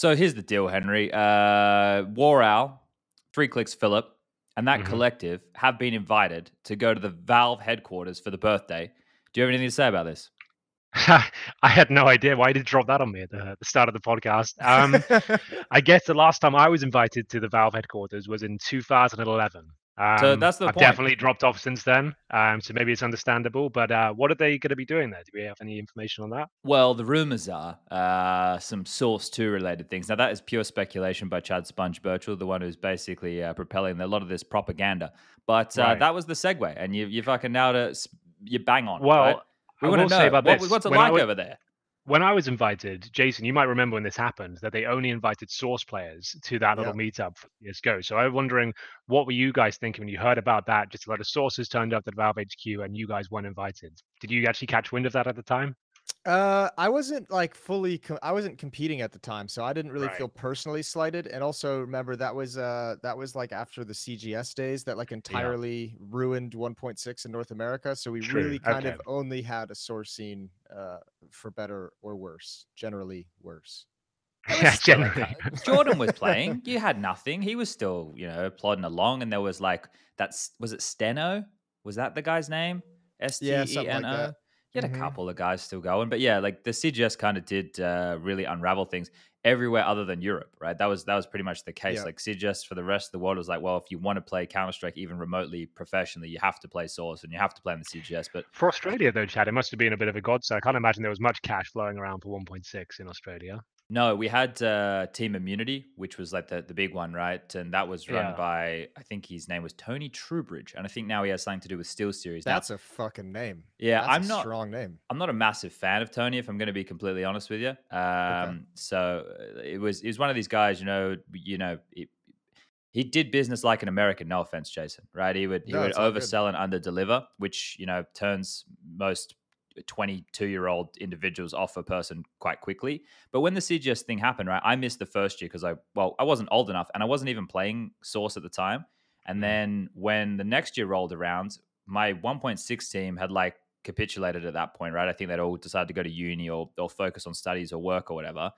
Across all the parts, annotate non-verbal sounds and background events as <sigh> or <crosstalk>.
So here's the deal, Henry. Uh, War Owl, 3kliksphilip, and that Mhm. collective have been invited to go to the Valve headquarters for the birthday. Do you have anything to say about this? <laughs> I had no idea why did you drop that on me at the, the start of the podcast. Um, <laughs> I guess the last time I was invited to the Valve headquarters was in 2011. Um, So that's the I've point. definitely dropped off since then, um, so maybe it's understandable. But uh, what are they going to be doing there? Do we have any information on that? Well, the rumors are uh, some Source 2 related things. Now, that is pure speculation by Chad SPUNJ Burchill, the one who's basically uh, propelling a lot of this propaganda. But uh, Right. that was the segue, and you, you fucking it. s- You bang on. Well, right? we I want to know what- what's it When like was- over there. When I was invited, Jason, you might remember when this happened that they only invited Source players to that little meetup for CS:GO. So I'm wondering, what were you guys thinking when you heard about that? Just a lot of sources turned up at Valve HQ, and you guys weren't invited. Did you actually catch wind of that at the time? Uh, I wasn't like fully. Co- I wasn't competing at the time, so I didn't really Right. feel personally slighted. And also remember that was uh that was like after the CGS days that like entirely ruined 1.6 in North America. So we True, really kind okay. of only had a source scene, uh, for better or worse. Generally worse. <laughs> Yeah, generally. <laughs> Jordan was playing. You had nothing. He was still, you know, plodding along. And there was like that's was it Steno? Was that the guy's name? S T E N O. Yeah, something like N O. You had a Mhm. couple of guys still going, but yeah, like the CGS kind of did uh, really unravel things everywhere other than Europe, right? That was that was pretty much the case. Yeah. Like CGS for the rest of the world was like, well, if you want to play Counter Strike even remotely professionally, you have to play Source and you have to play in the CGS. But For Australia, though, Chad, it must have been a bit of a godsend. I can't imagine there was much cash flowing around for 1.6 in Australia. No, we had uh, Team Immunity, which was like the, the big one, right? And that was run Yeah. by I think his name was Tony Trubridge, and I think now he has something to do with Steel Series. Now, That's a fucking name. yeah, That's I'm a not strong name. I'm not a massive fan of Tony, if I'm going to be completely honest with you. Um, So uh, it was it was one of these guys, you know, you know, it, he did business like an American. No offense, Jason. Right? He would he No, would all good. oversell and underdeliver, which you know turns most 22 year old individuals off a person quite quickly. But when the CGS thing happened, right, I missed the first year because I well I wasn't old enough and I wasn't even playing Source at the time. And then when the next year rolled around, my 1.6 team had like capitulated at that point, right? I think they'd all decided to go to uni or, or focus on studies or work or whatever.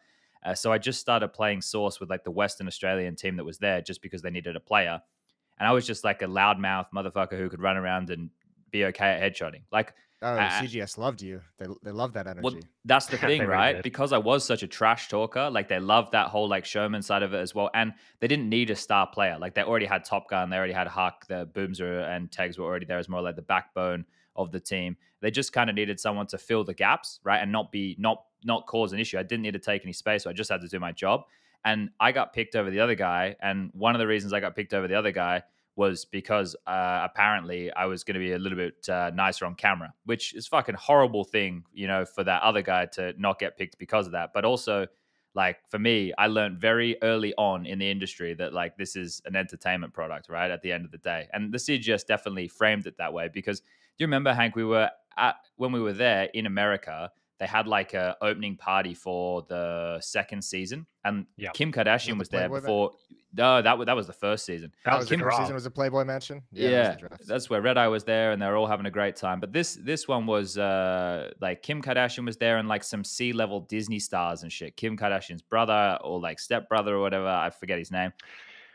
Uh, so I just started playing Source with like the Western Australian team that was there just because they needed a player. And I was just like a loudmouth motherfucker who could run around and be okay at headshotting. Like, Oh, uh, I- I- CGS loved you. They they love that energy. well, <laughs> that's the <laughs> thing, right? did. Because I was such a trash talker, like they loved that whole like showman side of it as well. And they didn't need a star player. Like they already had Top Gun, they already had Huck, the Boomzer and Tags were already there as more like the backbone of the team. They just kind of needed someone to fill the gaps, right? And not be not not cause an issue. I didn't need to take any space, so I just had to do my job. And I got picked over the other guy. And one of the reasons I got picked over the other guy was because uh, apparently I was going to be a little bit uh, nicer on camera, which is fucking horrible thing, you know, for that other guy to not get picked because of that. But also, like for me, I learned very early on in the industry that like this is an entertainment product, right? At the end of the day, and the CGS definitely framed it that way because do you remember Hank? We were at when we were there in America. They had like a opening party for the second season, and Yeah. Kim Kardashian was there before. No, that was that was the first season. That That was was the the first season was a Playboy Mansion. Yeah, that was that's where Red Eye was there, and they were all having a great time. But this this one was uh like Kim Kardashian was there, and like some C level Disney stars and shit. Kim Kardashian's brother or like stepbrother or whatever, I forget his name.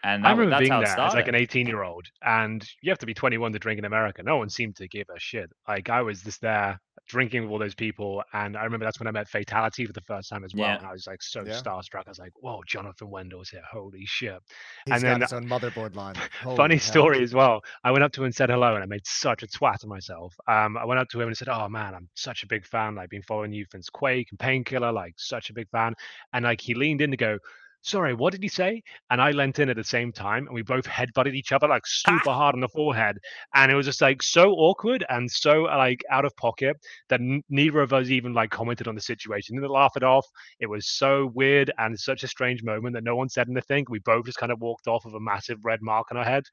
And I that, wa- remember that's being how it there as like an 18 year old, and you have to be 21 to drink in America. No one seemed to give a shit. Like I was just there drinking with all those people, and I remember that's when I met Fatality for the first time as well. Yeah. And I was like so Yeah. starstruck. I was like, "Whoa, Jonathan Wendell's here! Holy shit!" He's and got then- his own motherboard line. <laughs> Holy Funny hell. story as well. I went up to him and said hello, and I made such a twat of myself. Um, I went up to him and said, "Oh man, I'm such a big fan. Like, been following you since Quake and Painkiller. Like, such a big fan." And like, he leaned in to go, "Sorry, what did he say?" And I leant in at the same time, and we both headbutted each other like <laughs> super hard on the forehead. And it was just like so awkward and so like out of pocket that n- neither of us even like commented on the situation. Didn't laugh it off. It was so weird and such a strange moment that no one said anything. We both just kind of walked off with a massive red mark on our head.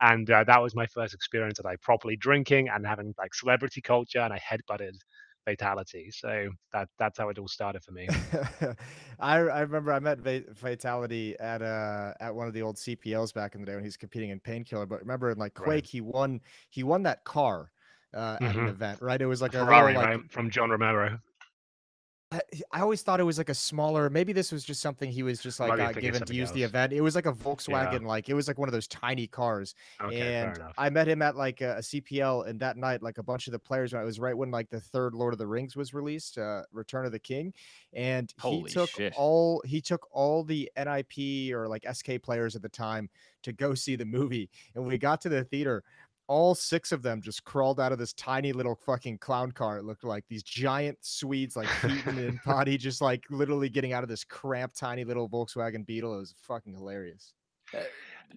And uh, that was my first experience of like properly drinking and having like celebrity culture, and I headbutted fatality. So that that's how it all started for me. <laughs> I I remember I met Fatality at uh at one of the old CPLs back in the day when he's competing in Painkiller. But remember in like Right. Quake, he won he won that car uh, at an Mhm. event, right? It was like a Ferrari, like, right, from John Romero. I, I always thought it was like a smaller. Maybe this was just something he was just like Might uh, thinking given to something use the else. event. It was like a Volkswagen, like it was like one of those tiny cars. Okay, fair and enough. I met him at like a, a CPL, and that night, like a bunch of the players, it was right when like the third Lord of the Rings was released, uh, Return of the King, and he Holy took shit. all he took all the NIP or like SK players at the time to go see the movie. And when we got to the theater, all six of them just crawled out of this tiny little fucking clown car. It looked like these giant Swedes, like HeatoN and <laughs> Potti, just like literally getting out of this cramped, tiny little Volkswagen Beetle. It was fucking hilarious. Uh,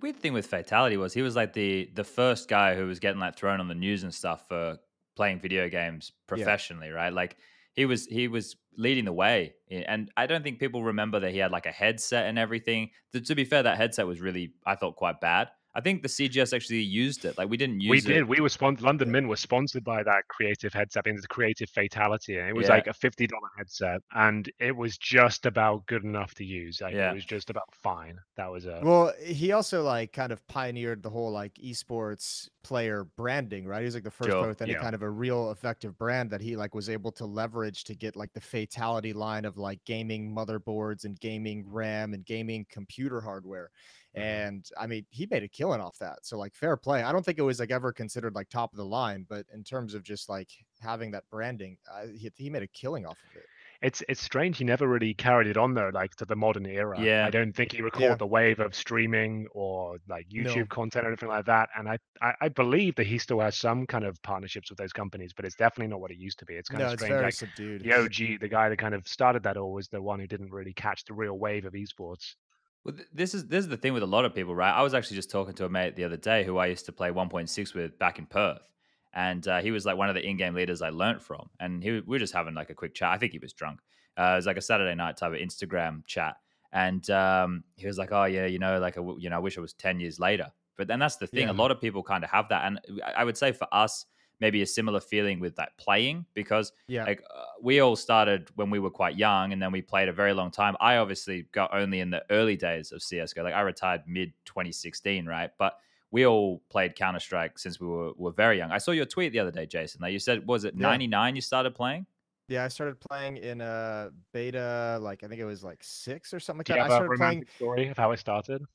weird thing with Fatality was he was like the the first guy who was getting like thrown on the news and stuff for playing video games professionally, right? Like he was he was leading the way, and I don't think people remember that he had like a headset and everything. To be fair, that headset was really I thought quite bad. I think the CGS actually used it. Like we didn't use we it. did. We were sponsored. London Mint was sponsored by that creative headset, I being the creative fatality, and it was Yeah. like a fifty dollar headset, and it was just about good enough to use. Like Yeah. it was just about fine. That was a Well, he also like kind of pioneered the whole like esports player branding, right? He was like the first Sure, player with any yeah. kind of a real effective brand that he like was able to leverage to get like the fatality line of like gaming motherboards and gaming RAM and gaming computer hardware. Mhm. And I mean, he made a killing off that. So like fair play. I don't think it was like ever considered like top of the line, but in terms of just like having that branding, uh, he, he made a killing off of it. It's it's strange he never really carried it on though, like to the modern era. Yeah. I don't think he recalled Yeah. the wave of streaming or like YouTube No. content or anything like that. And I, I I believe that he still has some kind of partnerships with those companies, but it's definitely not what it used to be. It's kind No, of it's strange. very Like subdued. the OG, the guy that kind of started that all was the one who didn't really catch the real wave of esports. Well, this is this is the thing with a lot of people, right? I was actually just talking to a mate the other day who I used to play 1.6 with back in Perth, and uh, he was like one of the in-game leaders I learnt from. And he, we were just having like a quick chat. I think he was drunk. Uh, it was like a Saturday night type of Instagram chat, and um, he was like, "Oh yeah, you know, like you know, I wish it was 10 years later." But then that's the thing. Yeah. A lot of people kind of have that, and I- I would say for us, maybe a similar feeling with that playing because Yeah. like uh, we all started when we were quite young and then we played a very long time i obviously got only in the early days of csgo like i retired mid 2016 right but we all played counter-strike since we were, were very young i saw your tweet the other day jason like you said was it Yeah. 99 you started playing Yeah, I started playing in a beta, like I think it was like six or something like Do that. I started playing, story of how I started?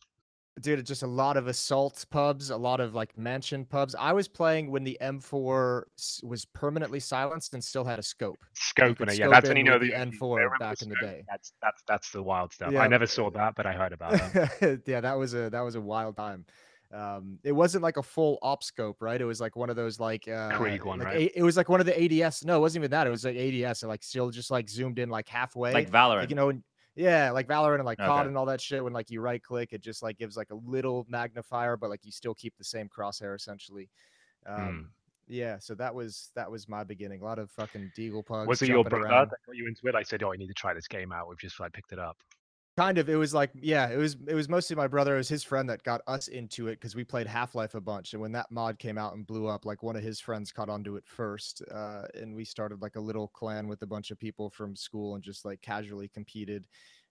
Dude, just a lot of assault pubs, a lot of like mansion pubs. I was playing when the M4 was permanently silenced and still had a scope. Scope could in it, yeah. That's when you know the the OG. N4 I remember back in the day. That's that's that's the wild stuff. Yeah, I never saw that, but I heard about it. <laughs> yeah, that was a that was a wild time. Um, it wasn't like a full op scope, right? It was like one of those like uh, Krieg one, like right? A- it was like one of the ADS. No, it wasn't even that. It was like ADS, and like still just like zoomed in like halfway. like valorant like you know, when, yeah, like Valorant and like COD and all that shit. When like you right click, it just like gives like a little magnifier, but like you still keep the same crosshair essentially. Hmm. Um, Yeah, so that was that was my beginning. A lot of fucking deagle pugs. Was it your brother around. that got you into it? I said, "Oh, you need to try this game out." We've just like picked it up. Kind of. It was like, yeah, it was it was mostly my brother. It was his friend that got us into it because we played Half Life a bunch. And when that mod came out and blew up, like one of his friends caught onto it first. Uh, and we started like a little clan with a bunch of people from school and just like casually competed.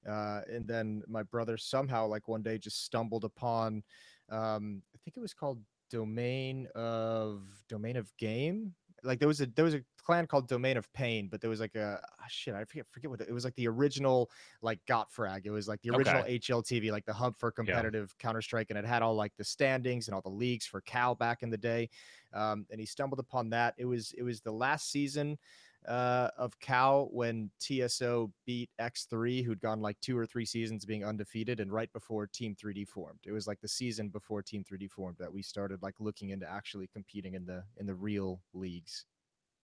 Uh, and then my brother somehow like one day just stumbled upon um, I think it was called Domain of Domain of Game. Like there was a there was a clan called Domain of Pain, but there was like a ah, shit, I forget forget what it, it was like the original like GotFrag. It was like the original HLTV, like the hub for competitive Counter Strike, and it had all like the standings and all the leagues for Cal back in the day. Um, and he stumbled upon that. It was it was the last season uh, of Cal when TSO beat X3, who'd gone like two or three seasons being undefeated, and right before Team 3D formed. It was like the season before Team 3D formed that we started like looking into actually competing in the in the real leagues.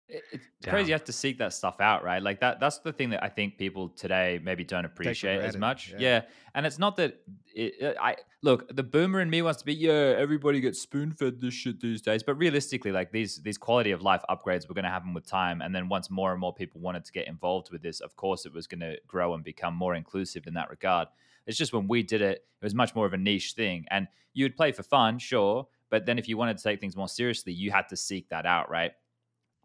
It- It's crazy. You have to seek that stuff out, right? Like that. That's the thing that I think people today maybe don't appreciate as much. yeah. Yeah. and it's not that. It, it- I look. The boomer in me wants to be. Yeah, everybody gets spoon fed this shit these days. But realistically, like these these quality of life upgrades were going to happen with time. And then once more and more people wanted to get involved with this, of course, it was going to grow and become more inclusive in that regard. It's just when we did it, it was much more of a niche thing. And you would play for fun, sure. But then if you wanted to take things more seriously, you had to seek that out, right?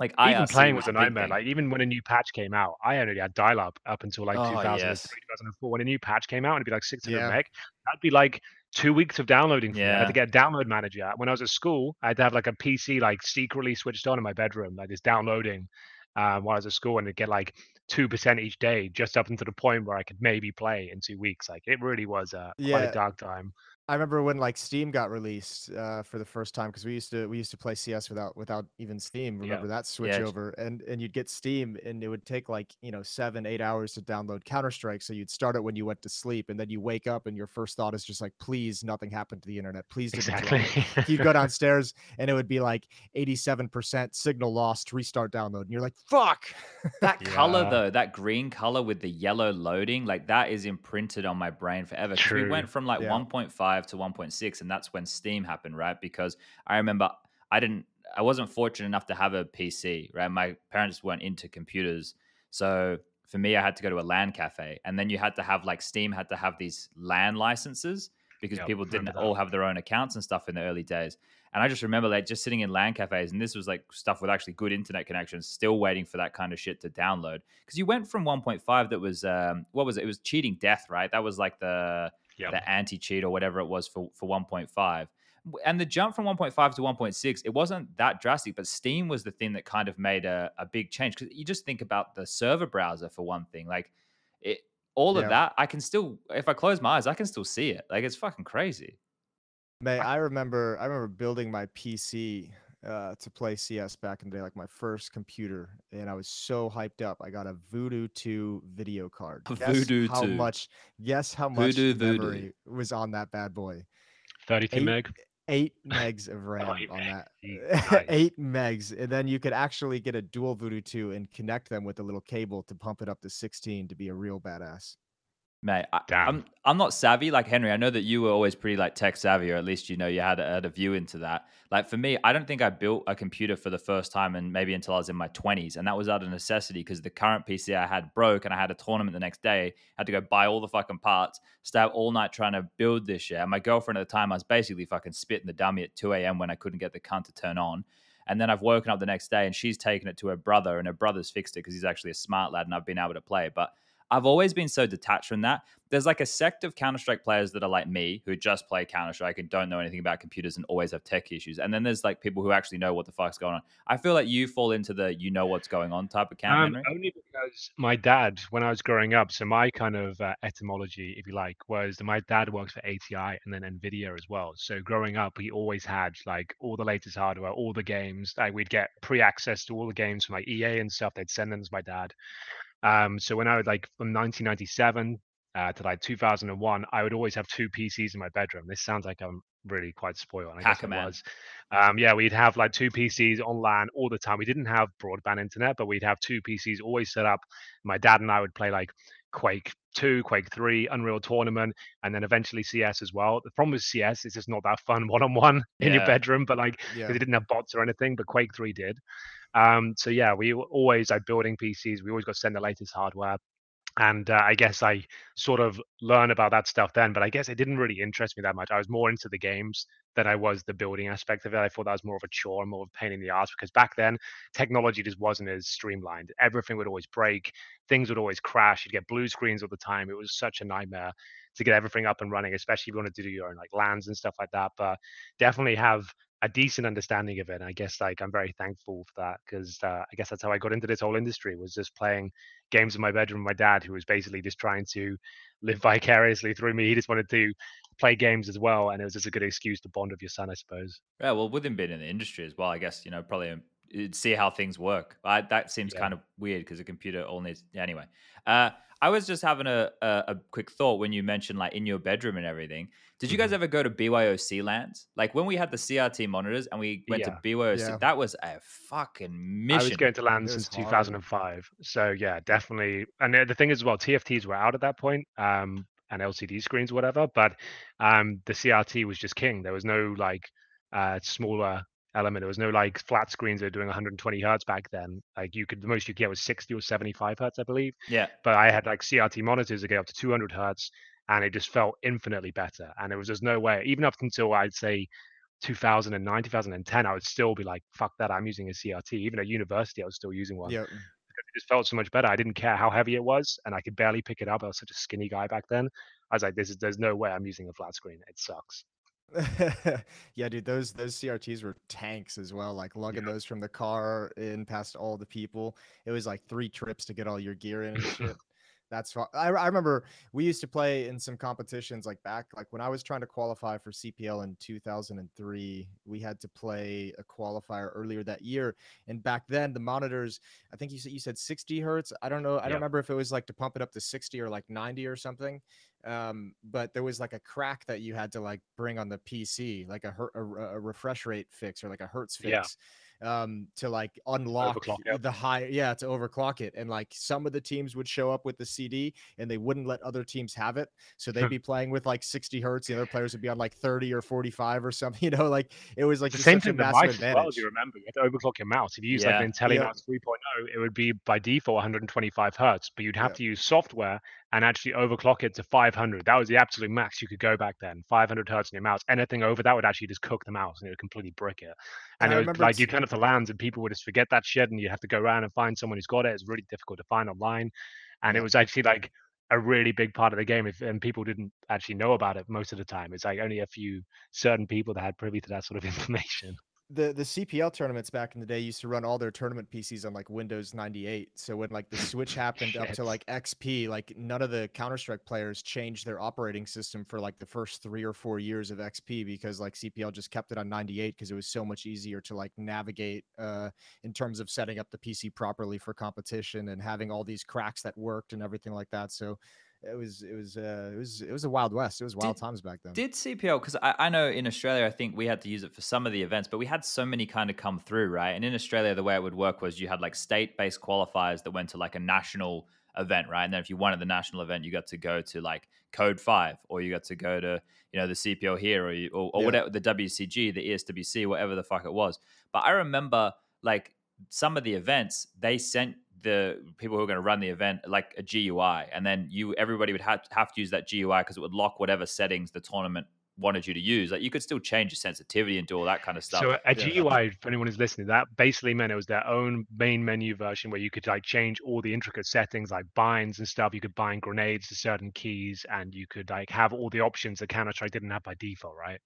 Like I even playing was a nightmare. thing. Like even when a new patch came out, I only had dial up up until like Oh, 2003, yes. 2004. When a new patch came out, it'd be like 600 Yeah. meg. That'd be like two weeks of downloading. Me. I had Yeah. to get a download manager. When I was at school, I had to have like a PC like secretly switched on in my bedroom, like this downloading. Um, while I was at school, and it'd get like two percent each day, just up until the point where I could maybe play in two weeks. Like it really was a quite Yeah. a dark time. I remember when like Steam got released uh, for the first time because we used to we used to play CS without without even Steam. Yeah. Remember that switch Yeah. over, and and you'd get Steam, and it would take like you know seven eight hours to download Counter Strike. So you'd start it when you went to sleep, and then you wake up, and your first thought is just like, please, nothing happened to the internet. Please, Exactly. <laughs> You'd go downstairs, and it would be like eighty seven percent signal lost. Restart download, and you're like, fuck. That color though, that green color with the yellow loading, like that is imprinted on my brain forever. 'Cause we went from like Yeah. 1.5 to 1.6, and that's when Steam happened, right? Because I remember I didn't, I wasn't fortunate enough to have a PC, right? My parents weren't into computers, so for me, I had to go to a LAN cafe, and then you had to have like Steam had to have these LAN licenses because Yep, people didn't all have their own accounts and stuff in the early days. And I just remember like just sitting in LAN cafes, and this was like stuff with actually good internet connections, still waiting for that kind of shit to download. Because you went from 1.5 that was um, what was it? It was cheating death, right? That was like the Yep. the anti cheat or whatever it was for for 1.5. And the jump from 1.5 to 1.6, it wasn't that drastic, but Steam was the thing that kind of made a, a big change. Because you just think about the server browser for one thing, like it, all of that, I can still, if I close my eyes, I can still see it. Like it's fucking crazy. May I remember I remember building my PC uh, to play CS back in the day, like my first computer, and I was so hyped up. I got a Voodoo 2 video card. <laughs> Guess Voodoo how 2. much? Guess how much Voodoo, voodoo. was on that bad boy? 32 Eight- meg. Eight <laughs> megs of RAM eight on that. <laughs> Nice. Eight megs, and then you could actually get a dual Voodoo 2 and connect them with a little cable to pump it up to 16 to be a real badass. Mate, I, Damn. I'm I'm not savvy like Henry. I know that you were always pretty like tech savvy, or at least you know you had a, had a view into that. Like for me, I don't think I built a computer for the first time, and maybe until I was in my 20s, and that was out of necessity because the current PC I had broke, and I had a tournament the next day. had to go buy all the fucking parts, stay up all night trying to build this shit. And my girlfriend at the time, I was basically fucking spitting the dummy at 2 a.m. when I couldn't get the cunt to turn on. And then I've woken up the next day, and she's taken it to her brother, and her brother's fixed it because he's actually a smart lad, and I've been able to play. But I've always been so detached from that. There's like a sect of Counter Strike players that are like me, who just play Counter Strike and don't know anything about computers and always have tech issues. And then there's like people who actually know what the fuck's going on. I feel like you fall into the you know what's going on type of camp, Um, only because my dad, when I was growing up, so my kind of uh, etymology, if you like, was that my dad works for ATI and then Nvidia as well. So growing up, he always had like all the latest hardware, all the games. Like we'd get pre-access to all the games from like EA and stuff. They'd send them to my dad. Um, so when I was like from 1997 uh, to like 2001, I would always have two PCs in my bedroom. This sounds like I'm really quite spoiled. and I guess man. was. Um, yeah, we'd have like two PCs on LAN all the time. We didn't have broadband internet, but we'd have two PCs always set up. My dad and I would play like Quake 2, Quake 3, Unreal Tournament, and then eventually CS as well. The problem with CS is it's not that fun one on one in your bedroom, but like Yeah. it didn't have bots or anything, but Quake 3 did. Um, so yeah, we always like building PCs. We always got to send the latest hardware. And uh, I guess I sort of learn about that stuff then, but I guess it didn't really interest me that much. I was more into the games than I was the building aspect of it. I thought that was more of a chore, more of a pain in the ass because back then technology just wasn't as streamlined. Everything would always break, things would always crash. You'd get blue screens all the time. It was such a nightmare to get everything up and running, especially if you wanted to do your own like lands and stuff like that. But definitely have a decent understanding of it. And I guess like I'm very thankful for that because uh, I guess that's how I got into this whole industry was just playing games in my bedroom with my dad, who was basically just trying to live <laughs> vicariously through me. He just wanted to play games as well, and it was just a good excuse to bond with your son, I suppose. Yeah, well, with him being in the industry as well, I guess you know probably um, see how things work. I, that seems Yeah. kind of weird because a computer all needs. Anyway, uh, I was just having a, a a quick thought when you mentioned like in your bedroom and everything. Did you guys Mm-hmm. ever go to BYOC land? Like when we had the CRT monitors and we went Yeah. to BYOC, that was a fucking mission. I was going to land since hard. 2005, so yeah, definitely. And the the thing is, as well, TFTs were out at that point, um, and LCD screens, whatever. But um, the CRT was just king. There was no like uh, smaller element. There was no like flat screens that were doing 120 hertz back then. Like you could, the most you could get was 60 or 75 hertz, I believe. yeah, but I had like CRT monitors that get up to 200 hertz, and it just felt infinitely better. And there was just no way, even up until I'd say 2009, 2010, I would still be like, "Fuck that! I'm using a CRT." Even at university, I was still using one. Yeah. It just felt so much better. I didn't care how heavy it was, and I could barely pick it up. I was such a skinny guy back then. I was like, "This is there's no way I'm using a flat screen. It sucks." <laughs> yeah, dude, those those CRTs were tanks as well. Like lugging those from the car in past all the people. It was like three trips to get all your gear in and shit. <laughs> That's fun. I, I remember we used to play in some competitions like back, like when I was trying to qualify for CPL in 2003, we had to play a qualifier earlier that year. And back then, the monitors, I think you said you said 60 hertz. I don't know. I don't remember if it was like to pump it up to 60 or like 90 or something. Um, but there was like a crack that you had to like bring on the PC, like a, her- a, a refresh rate fix or like a hertz fix. Yeah um to like unlock the high yeah to overclock it and like some of the teams would show up with the cd and they wouldn't let other teams have it so they'd <laughs> be playing with like 60 hertz the other players would be on like 30 or 45 or something <laughs> you know like it was like the same thing with mice as well you remember you had to overclock your mouse if you use yeah. like an IntelliMouse yeah. 3.0 it would be by default 125 hertz but you'd have to use software and actually overclock it to 500. That was the absolute max you could go back then. 500 hertz in your mouse. Anything over that would actually just cook the mouse and it would completely brick it. And, it was like you turn it to lands and people would just forget that shit and you have to go around and find someone who's got it. It's really difficult to find online. And yeah. it was actually like a really big part of the game if, and people didn't actually know about it most of the time. It's like only a few certain people that had privy to that sort of <laughs> information the the CPL tournaments back in the day used to run all their tournament PCs on like Windows 98. So when like the switch <laughs> happened up to like XP, like none of the Counter Strike players changed their operating system for like the first three or four years of XP because like CPL just kept it on 98 because it was so much easier to like navigate uh, in terms of setting up the PC properly for competition and having all these cracks that worked and everything like that. So it was it was uh, it was it was a wild west. It was wild did, times back then. Did CPL because I, I know in Australia I think we had to use it for some of the events, but we had so many kind of come through, right? And in Australia the way it would work was you had like state based qualifiers that went to like a national event, right? And then if you wanted the national event, you got to go to like Code Five, or you got to go to you know the CPL here, or you, or, or yeah. whatever the WCG, the ESWC, whatever the fuck it was. But I remember like some of the events they sent the people who are going to run the event like a GUI, and then you everybody would have, have to use that GUI because it would lock whatever settings the tournament wanted you to use. Like you could still change your sensitivity and do all that kind of stuff. So a. GUI, for anyone who's listening, that basically meant it was their own main menu version where you could like change all the intricate settings like binds and stuff. You could bind grenades to certain keys, and you could like have all the options that Counter Strike didn't have by default, right?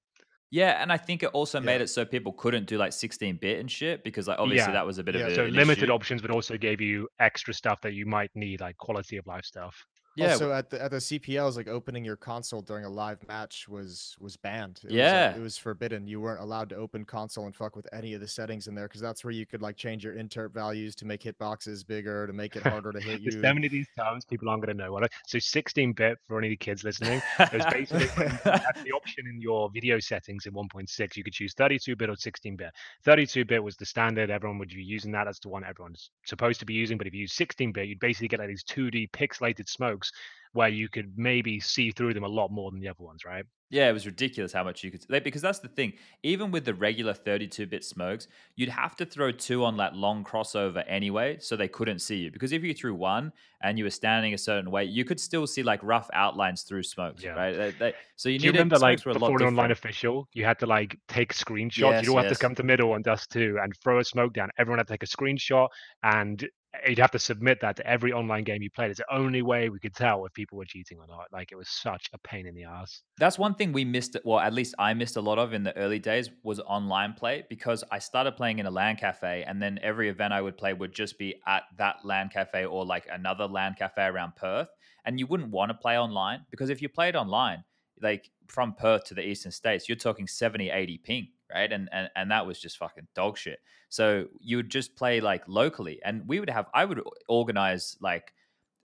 Yeah, and I think it also made it so people couldn't do like 16 bit and shit because like obviously yeah. that was a bit yeah, of a so limited issue. options, but also gave you extra stuff that you might need, like quality of life stuff. Yeah. Also, at the at the CPLs, like opening your console during a live match was was banned. It yeah, was, uh, it was forbidden. You weren't allowed to open console and fuck with any of the settings in there because that's where you could like change your interp values to make hitboxes bigger, to make it <laughs> harder to hit you. So many of these terms people aren't going to know what. So 16 bit for any of the kids listening is basically <laughs> the option in your video settings in 1.6. You could choose 32 bit or 16 bit. 32 bit was the standard. Everyone would be using that. That's the one everyone's supposed to be using. But if you use 16 bit, you'd basically get like these 2D pixelated smokes where you could maybe see through them a lot more than the other ones, right? Yeah, it was ridiculous how much you could like, because that's the thing. Even with the regular 32-bit smokes, you'd have to throw two on that long crossover anyway, so they couldn't see you. Because if you threw one and you were standing a certain way, you could still see like rough outlines through smokes, yeah. right? They, they, so you Do you remember like before online official, you had to like take screenshots. Yes, you don't yes. have to come to middle on dust two and throw a smoke down. Everyone had to take a screenshot and you'd have to submit that to every online game you played. It's the only way we could tell if people were cheating or not. Like it was such a pain in the ass. That's one thing we missed. Well, at least I missed a lot of in the early days was online play because I started playing in a LAN cafe, and then every event I would play would just be at that LAN cafe or like another LAN cafe around Perth. And you wouldn't want to play online because if you played online, like from Perth to the eastern states, you're talking 70, 80 ping right? And and and that was just fucking dog shit. So you would just play like locally, and we would have I would organize like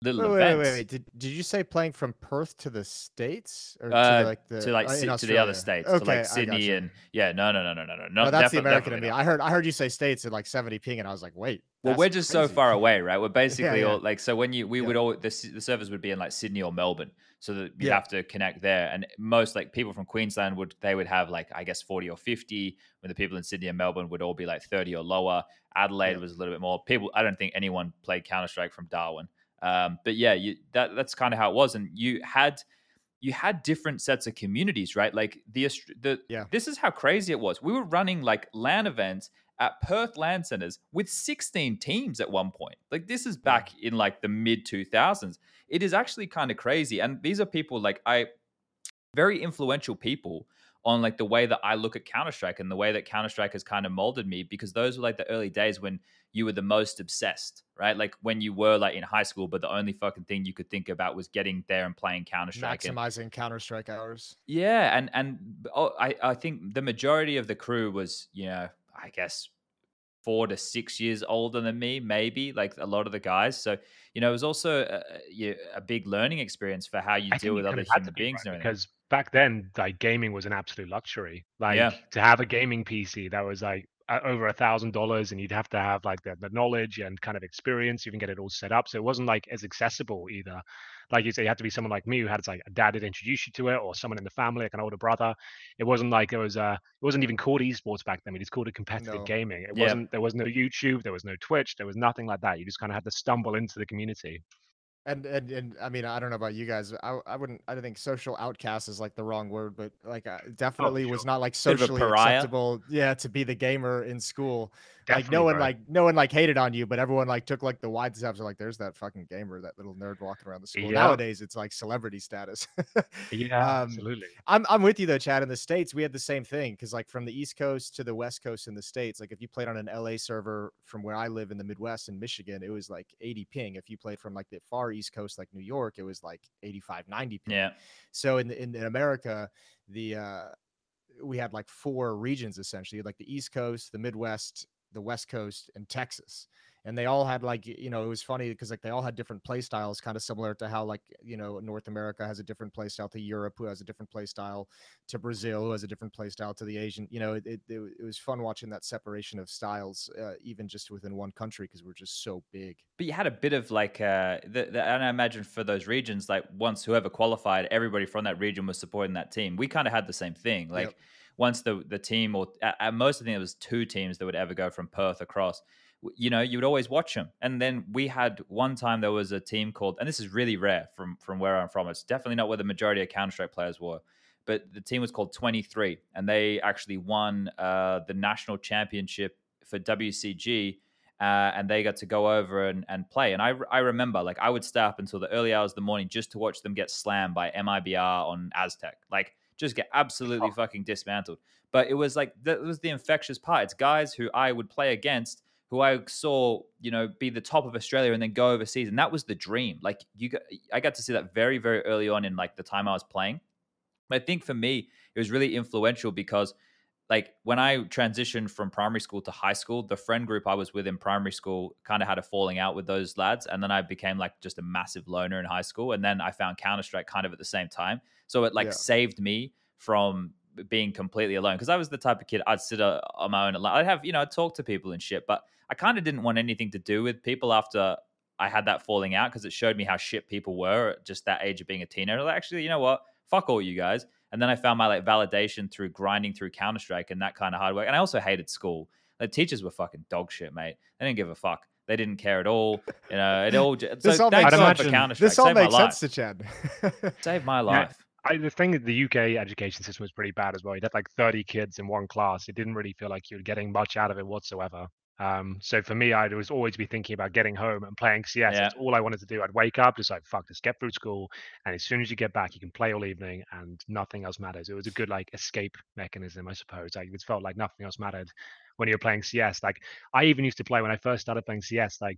little wait, events. Wait, wait, wait. Did, did you say playing from Perth to the states or uh, to like the to like uh, to the other states okay, to like Sydney and yeah no no no no no no no that's the American in me. I heard I heard you say states at like 70 ping and I was like wait. Well, we're just crazy. so far <laughs> away, right? We're basically yeah, yeah. all like so when you we yeah. would all the the servers would be in like Sydney or Melbourne, so that you have to connect there. And most like people from Queensland would they would have like I guess 40 or 50, when the people in Sydney and Melbourne would all be like 30 or lower. Adelaide was a little bit more. People I don't think anyone played Counter Strike from Darwin. Um, but yeah, you, that that's kind of how it was, and you had you had different sets of communities, right? Like the the yeah. This is how crazy it was. We were running like LAN events at Perth Land centers with 16 teams at one point. Like this is back in like the mid 2000s. It is actually kind of crazy, and these are people like I very influential people on like the way that I look at Counter Strike and the way that Counter Strike has kind of molded me because those were like the early days when you were the most obsessed, right? Like when you were like in high school, but the only fucking thing you could think about was getting there and playing Counter Strike, maximizing Counter Strike hours. Yeah, and and oh, I I think the majority of the crew was you know I guess four to six years older than me, maybe like a lot of the guys. So you know, it was also a, a big learning experience for how you I deal with other human beings. Right, because back then, like gaming was an absolute luxury. Like yeah. to have a gaming PC that was like over a thousand dollars and you'd have to have like the, the knowledge and kind of experience you can get it all set up. So it wasn't like as accessible either. Like you say you had to be someone like me who had like a dad that introduced you to it or someone in the family like an older brother. It wasn't like it was uh it wasn't even called esports back then. It was called competitive no. gaming. It wasn't there was no youtube there was no twitch there was nothing like that. You just kind of had to stumble into the community and, and and I mean I don't know about you guys. I I wouldn't I don't think social outcast is like the wrong word, but like uh, definitely oh, sure. was not like socially acceptable. Yeah, to be the gamer in school. Definitely, like no one like no one like hated on you, but everyone like took like the wide steps. Like there's that fucking gamer, that little nerd walking around the school. Yeah. Nowadays it's like celebrity status. <laughs> yeah, um, absolutely. I'm I'm with you though, Chad. In the states, we had the same thing because like from the East Coast to the West Coast in the states, like if you played on an LA server from where I live in the Midwest in Michigan, it was like 80 ping. If you played from like the far East Coast, like New York, it was like 85, 90 ping. Yeah. So in in, in America, the uh we had like four regions essentially, like the East Coast, the Midwest, the West Coast, and Texas. And they all had like you know it was funny because like they all had different play styles, kind of similar to how like you know North America has a different play style to Europe, who has a different play style to Brazil, who has a different play style to the Asian. You know, it it, it was fun watching that separation of styles, uh, even just within one country because we're just so big. But you had a bit of like, uh, the, the, and I imagine for those regions, like once whoever qualified, everybody from that region was supporting that team. We kind of had the same thing, like. Yep once the the team or at, at most I think it was two teams that would ever go from Perth across. You know, you would always watch them. And then we had one time there was a team called, and this is really rare from from where I'm from. It's definitely not where the majority of Counter Strike players were, but the team was called 23, and they actually won uh, the national championship for WCG. Uh, and they got to go over and, and play. And I, I remember, like, I would stay up until the early hours of the morning just to watch them get slammed by MIBR on Aztec. Like, just get absolutely oh. fucking dismantled. But it was like that was the infectious part. It's guys who I would play against who I saw, you know, be the top of Australia and then go overseas, and that was the dream. Like you, got, I got to see that very, very early on in like the time I was playing. But I think for me, it was really influential because, like, when I transitioned from primary school to high school, the friend group I was with in primary school kind of had a falling out with those lads, and then I became like just a massive loner in high school, and then I found Counter Strike kind of at the same time. So it like yeah. saved me from being completely alone because I was the type of kid I'd sit uh, on my own. I'd have you know I'd talk to people and shit, but I kind of didn't want anything to do with people after I had that falling out because it showed me how shit people were at just that age of being a teenager. Like, actually, you know what? Fuck all you guys. And then I found my like validation through grinding through Counter Strike and that kind of hard work. And I also hated school. The teachers were fucking dog shit, mate. They didn't give a fuck. They didn't care at all. You know, it all. Just, <laughs> this so all makes sense. For Counter Strike. This all makes sense to Chad. <laughs> Saved my life. I, the thing the UK education system was pretty bad as well. You had like 30 kids in one class. It didn't really feel like you were getting much out of it whatsoever. Um, so for me, I'd always always be thinking about getting home and playing CS. Yeah. That's all I wanted to do. I'd wake up, just like fuck, just get through school, and as soon as you get back, you can play all evening, and nothing else matters. It was a good like escape mechanism, I suppose. Like it felt like nothing else mattered when you were playing CS. Like I even used to play when I first started playing CS. Like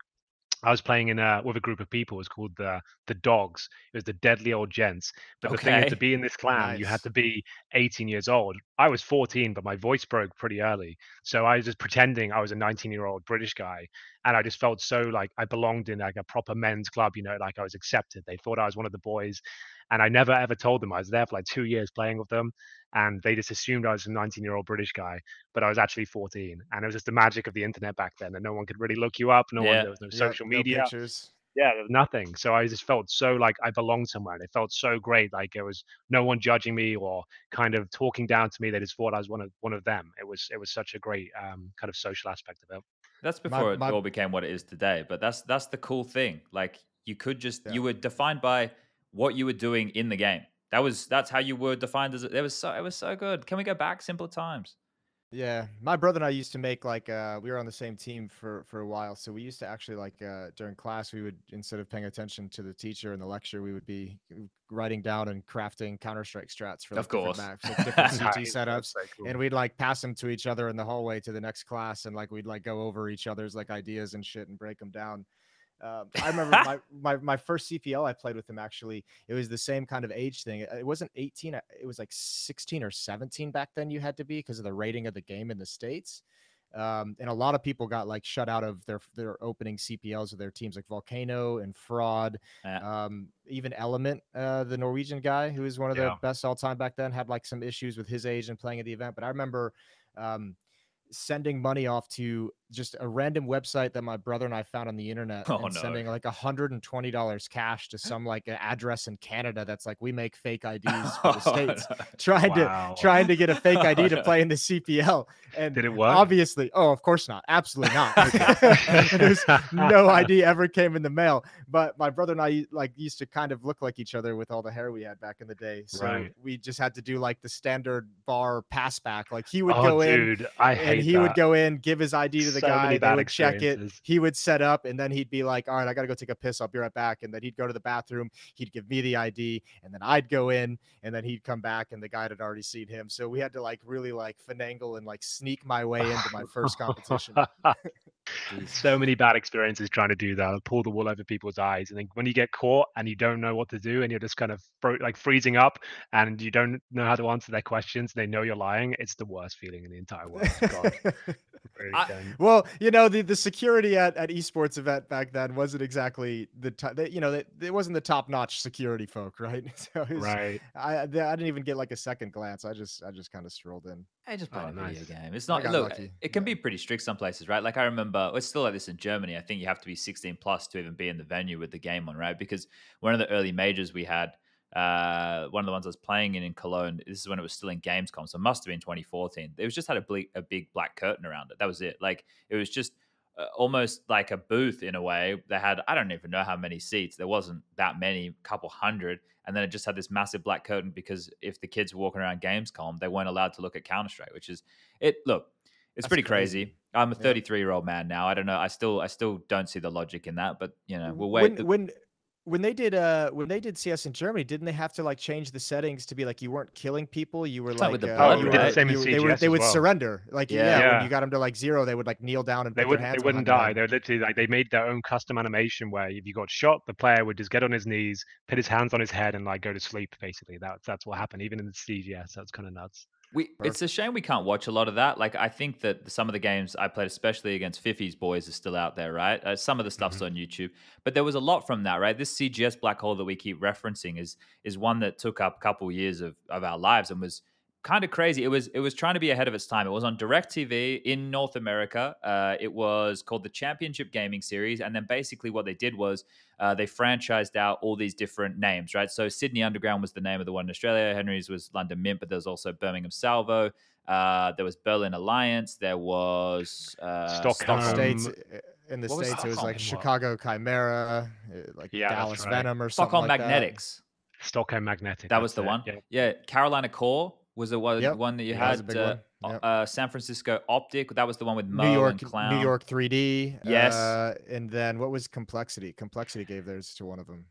I was playing in a, with a group of people. It was called the the Dogs. It was the Deadly Old Gents. But okay. the thing is, to be in this clan, nice. you had to be 18 years old. I was 14, but my voice broke pretty early. So I was just pretending I was a 19 year old British guy, and I just felt so like I belonged in like a proper men's club. You know, like I was accepted. They thought I was one of the boys, and I never ever told them I was there for like two years playing with them and they just assumed I was a 19 year old British guy, but I was actually 14. And it was just the magic of the internet back then, and no one could really look you up. No yeah. one, there was no social yeah, media. No yeah, there was nothing. So I just felt so like I belonged somewhere, and it felt so great. Like it was no one judging me or kind of talking down to me. They just thought I was one of one of them. It was it was such a great um, kind of social aspect of it. That's before my, my... it all became what it is today. But that's that's the cool thing. Like you could just yeah. you were defined by what you were doing in the game. That was that's how you were defined as it was so it was so good. Can we go back simpler times? Yeah, my brother and I used to make like uh we were on the same team for for a while, so we used to actually like uh during class we would instead of paying attention to the teacher and the lecture, we would be writing down and crafting Counter Strike strats for like, Of course. different maps, like different CT <laughs> setups, cool. and we'd like pass them to each other in the hallway to the next class, and like we'd like go over each other's like ideas and shit and break them down. Um, <laughs> I remember my, my my first CPL I played with him actually. It was the same kind of age thing. It wasn't 18. uh, It was like 16 or 17 back then. You had to be because of the rating of the game in the states. Um, and a lot of people got like shut out of their their opening CPLs of their teams, like Volcano and fRoD. Yeah. Um, even Element, uh, the Norwegian guy who was one of the best all time back then, had like some issues with his age and playing at the event. But I remember um, sending money off to just a random website that my brother and I found on the internet Oh, and no. sending like $120 cash to some like address in Canada that's like we make fake IDs for the <laughs> states trying Wow. to trying to get a fake ID to play <laughs> in the CPL and Did it work? obviously oh of course not absolutely not <laughs> there's no ID ever came in the mail but my brother and I like used to kind of look like each other with all the hair we had back in the day so Right. we just had to do like the standard bar pass back like he would oh, go in I hate and he would go in, give his ID to the So guy, they would check it. He would set up, and then he'd be like, "All right, I gotta go take a piss. I'll be right back." And then he'd go to the bathroom. He'd give me the ID, and then I'd go in, and then he'd come back, and the guy had already seen him. So we had to like really like finagle and like sneak my way into my first competition. <laughs> so many bad experiences trying to do that, pull the wool over people's eyes, and then when you get caught and you don't know what to do, and you're just kind of fro- like freezing up, and you don't know how to answer their questions, they know you're lying. It's the worst feeling in the entire world. God, <laughs> I- don't. Well, you know, the, the security at, at esports event back then wasn't exactly the top. You know, it, it wasn't the top notch security folk, <laughs> right? So was, right. I I didn't even get like a second glance. I just I just kind of strolled in. I just Oh, played a video game. It's not look. lucky, It can yeah. be pretty strict some places, right? Like I remember, it's still like this in Germany. I think you have to be 16 plus to even be in the venue with the game on, right? Because one of the early majors we had, uh, one of the ones I was playing in in Cologne. This is when it was still in Gamescom, so it must have been 2014. It was just had a big, a big black curtain around it. That was it. Like it was just uh, almost like a booth in a way. They had I don't even know how many seats. There wasn't that many, a couple hundred, and then it just had this massive black curtain because if the kids were walking around Gamescom, they weren't allowed to look at Counter Strike, which is it. Look, it's That's pretty crazy. crazy. I'm a Yeah. 33 year old man now. I don't know. I still I still don't see the logic in that, but you know, we'll wait. when when when they did uh when they did CS in Germany, didn't they have to like change the settings to be like you weren't killing people, you were Not like the uh, blood, you we the were- same in you- they, were, CGS they would well. surrender. Like yeah, Yeah. when Yeah. you got them to like zero, they would like kneel down and They put wouldn't. their They wouldn't die. their They head. were literally like they made their own custom animation where if you got shot, the player would just get on his knees, put his hands on his head, and like go to sleep. Basically, that's that's what happened. Even in the CGS, that's kind of nuts. We, it's a shame we can't watch a lot of that. Like, I think that some of the games I played, especially against Fifi's boys, are still out there, right? Uh, some of the stuff's on YouTube, but there was a lot from that, right? This CGS black hole that we keep referencing is is one that took up a couple years of, of our lives and was kind of crazy. It was it was trying to be ahead of its time. It was on DirecTV in North America. Uh, it was called the Championship Gaming Series, and then basically what they did was uh, they franchised out all these different names, right? So Sydney Underground was the name of the one in Australia. Henry's was London Mint, but there was also Birmingham Salvo. Uh, there was Berlin Alliance. There was uh, Stockholm. States uh, in the what was states, it was like Stockholm? Chicago Chimera, uh, like Yeah, Dallas right. Venom or Stockholm something like that. Magnetics. Stockholm Magnetic. That was the it, one. Yeah. Yeah, Carolina Core was the one, Yep. one that you Yeah, that was a had. big Uh, one. Yep. uh, San Francisco Optic. That was the one with Mo New York, and Clown. New York 3D. Yes. uh, and then what was Complexity? Complexity gave theirs to one of them.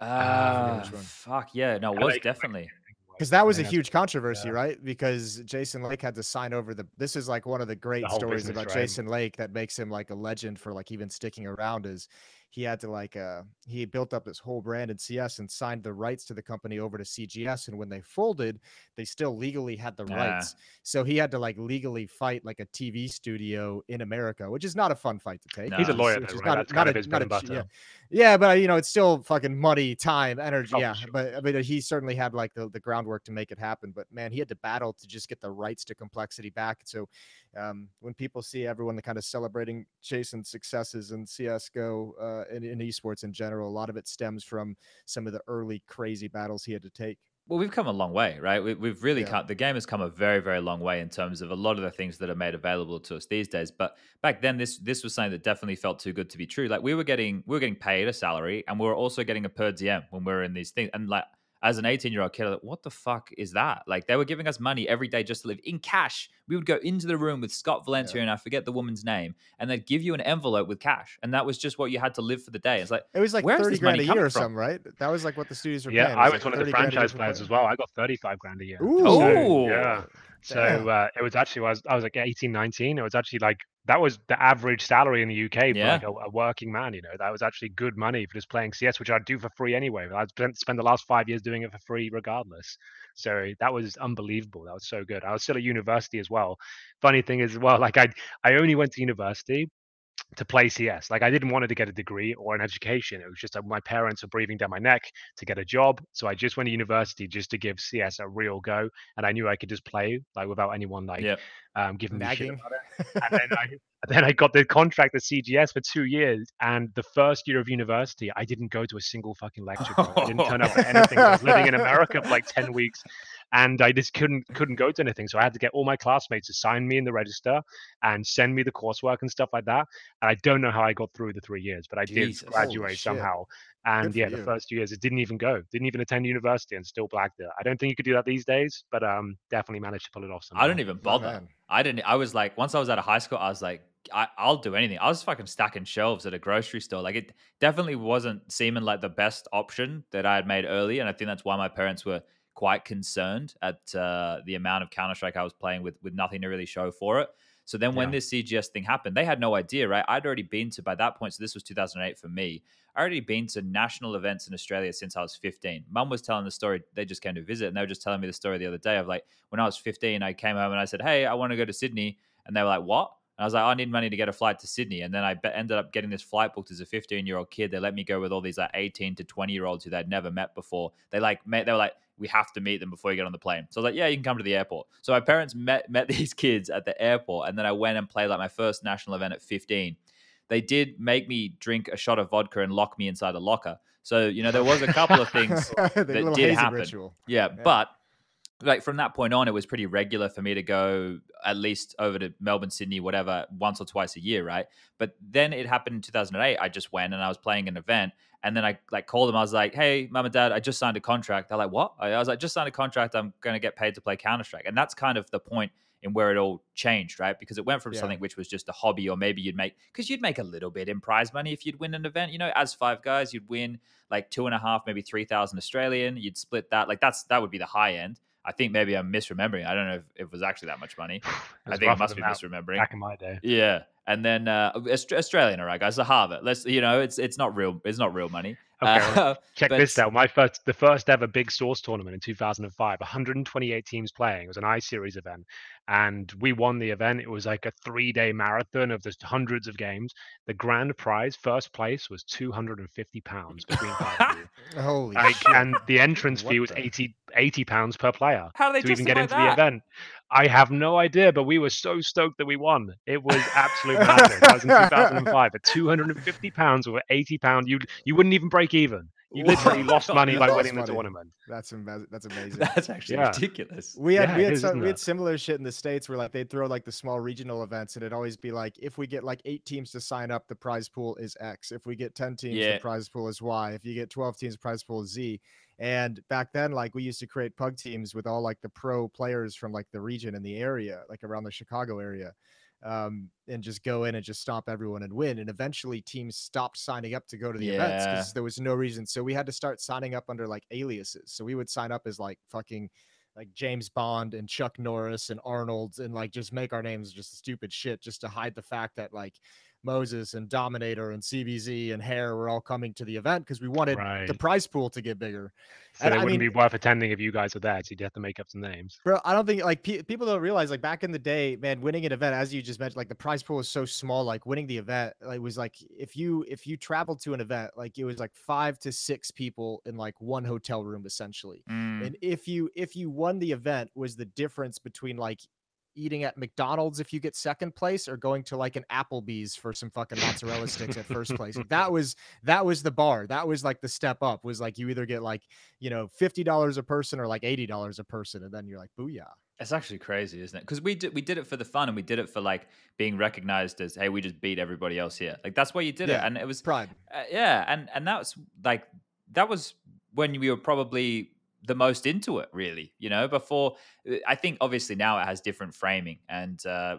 Uh, one. fuck yeah, no, it LA was definitely. Because that was a huge controversy, Yeah. right? Because Jason Lake had to sign over the. This is like one of the great whole stories about right? Jason Lake that makes him like a legend for like even sticking around. Is he had to like uh he built up this whole brand in CS and signed the rights to the company over to CGS, and when they folded, they still legally had the Ah. rights. So he had to like legally fight like a TV studio in America, which is not a fun fight to take. No. He's a lawyer, which though, is right? not That's not kind a- of his not a yeah. Yeah, but you know, it's still fucking money, time, energy. Oh, yeah, sure. but I mean, he certainly had like the, the groundwork to make it happen. But man, he had to battle to just get the rights to complexity back. So um, when people see everyone kind of celebrating Jason's successes in CS:GO uh, Uh, and in esports in general, a lot of it stems from some of the early crazy battles he had to take. Well, we've come a long way, right? We, we've really Yeah. come. The game has come a very, very long way in terms of a lot of the things that are made available to us these days. But back then, this this was something that definitely felt too good to be true. Like we were getting we were getting paid a salary, and we were also getting a per diem when we were in these things. And like as an 18 year old kid, like, what the fuck is that? Like they were giving us money every day just to live in cash. We would go into the room with Scott Valencia yeah. and I forget the woman's name, and they'd give you an envelope with cash, and that was just what you had to live for the day. It's like it was like thirty grand a year or something, right? That was like what the studios were. Yeah, paying. I was, was like one of the franchise players as well. I got thirty-five grand a year. Ooh, so, yeah. So uh, it was actually I was, I was like 18, 19. It was actually like that was the average salary in the UK for yeah. like a, a, working man. You know, that was actually good money for just playing CS, which I'd do for free anyway. I'd spend the last five years doing it for free regardless. So that was unbelievable. That was so good. I was still at university as well. Funny thing is, well, like I I only went to university to play CS. Like I didn't want to get a degree or an education. It was just that my parents were breathing down my neck to get a job. So I just went to university just to give CS a real go. And I knew I could just play like without anyone like yep. um, giving Nagging. me shit about it. <laughs> And then I then I got the contract at CGS for two years. And the first year of university, I didn't go to a single fucking lecture. I didn't turn up for anything. I was living in America for like 10 weeks and I just couldn't couldn't go to anything. So I had to get all my classmates to sign me in the register and send me the coursework and stuff like that. And I don't know how I got through the three years, but I Jesus. did graduate somehow. And yeah, the first two years it didn't even go, didn't even attend university, and still blacked it. I don't think you could do that these days, but um, definitely managed to pull it off. Somehow. I don't even bother. Oh, I didn't. I was like, once I was out of high school, I was like, I, will do anything. I was fucking stacking shelves at a grocery store. Like it definitely wasn't seeming like the best option that I had made early, and I think that's why my parents were quite concerned at uh, the amount of Counter Strike I was playing with with nothing to really show for it. So then when yeah. this CGS thing happened, they had no idea, right? I'd already been to by that point. So this was 2008 for me. I already been to national events in Australia since I was 15. Mum was telling the story. They just came to visit, and they were just telling me the story the other day of like when I was 15, I came home and I said, "Hey, I want to go to Sydney," and they were like, "What?" And I was like, I need money to get a flight to Sydney. And then I ended up getting this flight booked as a 15 year old kid. They let me go with all these like 18 to 20 year olds who they'd never met before. They like met, they were like, we have to meet them before you get on the plane. So I was like, yeah, you can come to the airport. So my parents met met <laughs> these kids at the airport, and then I went and played like my first national event at 15. They did make me drink a shot of vodka and lock me inside a locker. So you know there was a couple of things <laughs> that did happen. Yeah, yeah, but like from that point on, it was pretty regular for me to go at least over to Melbourne, Sydney, whatever, once or twice a year, right? But then it happened in 2008. I just went and I was playing an event, and then I like called them. I was like, "Hey, mom and dad, I just signed a contract." They're like, "What?" I was like, "Just signed a contract. I'm going to get paid to play Counter Strike," and that's kind of the point in where it all changed, right? Because it went from yeah. something which was just a hobby, or maybe you'd make because you'd make a little bit in prize money if you'd win an event. You know, as five guys, you'd win like two and a half, maybe three thousand Australian. You'd split that. Like that's that would be the high end. I think maybe I'm misremembering. I don't know if, it was actually that much money. <sighs> I think I must be misremembering. Back in my day. Yeah, and then uh, Australian, all right, guys. The Harvard. Let's you know, it's it's not real. It's not real money. Okay, uh, <laughs> check but, this out. My first, the first ever big source tournament in 2005. 128 teams playing. It was an iSeries event, and we won the event. It was like a three day marathon of just hundreds of games. The grand prize, first place, was 250 pounds between five of you. <laughs> Holy like, shit. And the entrance fee was 80 80 pounds per player How do they to even get into that? the event. I have no idea, but we were so stoked that we won. It was absolute madness. That was in <laughs> 2005 at 250 pounds or 80 pounds. You you wouldn't even break even. You literally lost money <laughs> by winning money. the tournament. That's that's <laughs> amazing. That's actually yeah. ridiculous. We had yeah, we had some, we had similar shit in the states where like they'd throw like the small regional events and it'd always be like if we get like eight teams to sign up, the prize pool is X. If we get ten teams, yeah. the prize pool is Y. If you get twelve teams, prize pool is Z. And back then, like we used to create pug teams with all like the pro players from like the region and the area, like around the Chicago area um, and just go in and just stomp everyone and win. And eventually, teams stopped signing up to go to the yeah. events because there was no reason. So we had to start signing up under like aliases. So we would sign up as like fucking like James Bond and Chuck Norris and Arnold and like just make our names just stupid shit just to hide the fact that like Moses and Dominator and CBZ and Hair were all coming to the event because we wanted right. the prize pool to get bigger. So and it I wouldn't mean, be worth attending if you guys were there. So you'd have to make up some names. Bro, I don't think like pe- people don't realize like back in the day, man, winning an event, as you just mentioned, like the prize pool was so small. Like winning the event, like was like if you if you traveled to an event, like it was like five to six people in like one hotel room essentially. Mm. And if you if you won the event, was the difference between like eating at McDonald's if you get second place or going to like an Applebee's for some fucking mozzarella sticks at first place. <laughs> That was that was the bar. That was like the step up was like you either get like, you know, $50 a person or like $80 a person and then you're like booyah. It's actually crazy, isn't it? Because we did we did it for the fun and we did it for like being recognized as hey, we just beat everybody else here. Like that's why you did yeah, it, and it was pride. Uh, yeah, and and that was like that was when we were probably the most into it really you know before uh, i think obviously now it has different framing and uh,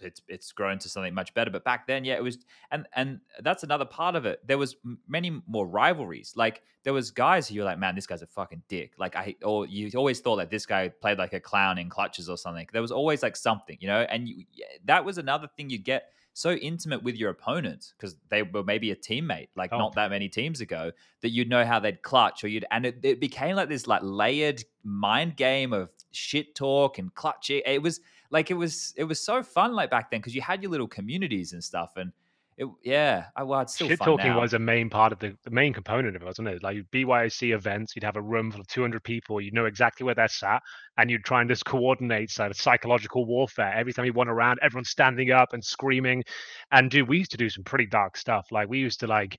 it's it's grown to something much better but back then yeah it was and and that's another part of it. There was many more rivalries. Like there was guys who you're like man this guy's a fucking dick. Like i or you always thought that this guy played like a clown in clutches or something. There was always like something you know and you, that was another thing you get so intimate with your opponents because they were maybe a teammate like oh. not that many teams ago that you'd know how they'd clutch or you'd and it, it became like this like layered mind game of shit talk and clutching it was like it was it was so fun like back then because you had your little communities and stuff and it, yeah, I, well, still shit talking was a main part of the, the main component of it, wasn't it? Like BYOC events, you'd have a room full of 200 people, you know exactly where they're sat, and you'd try and just coordinate sort of psychological warfare. Every time you went around, everyone's standing up and screaming. And dude, we used to do some pretty dark stuff. Like we used to like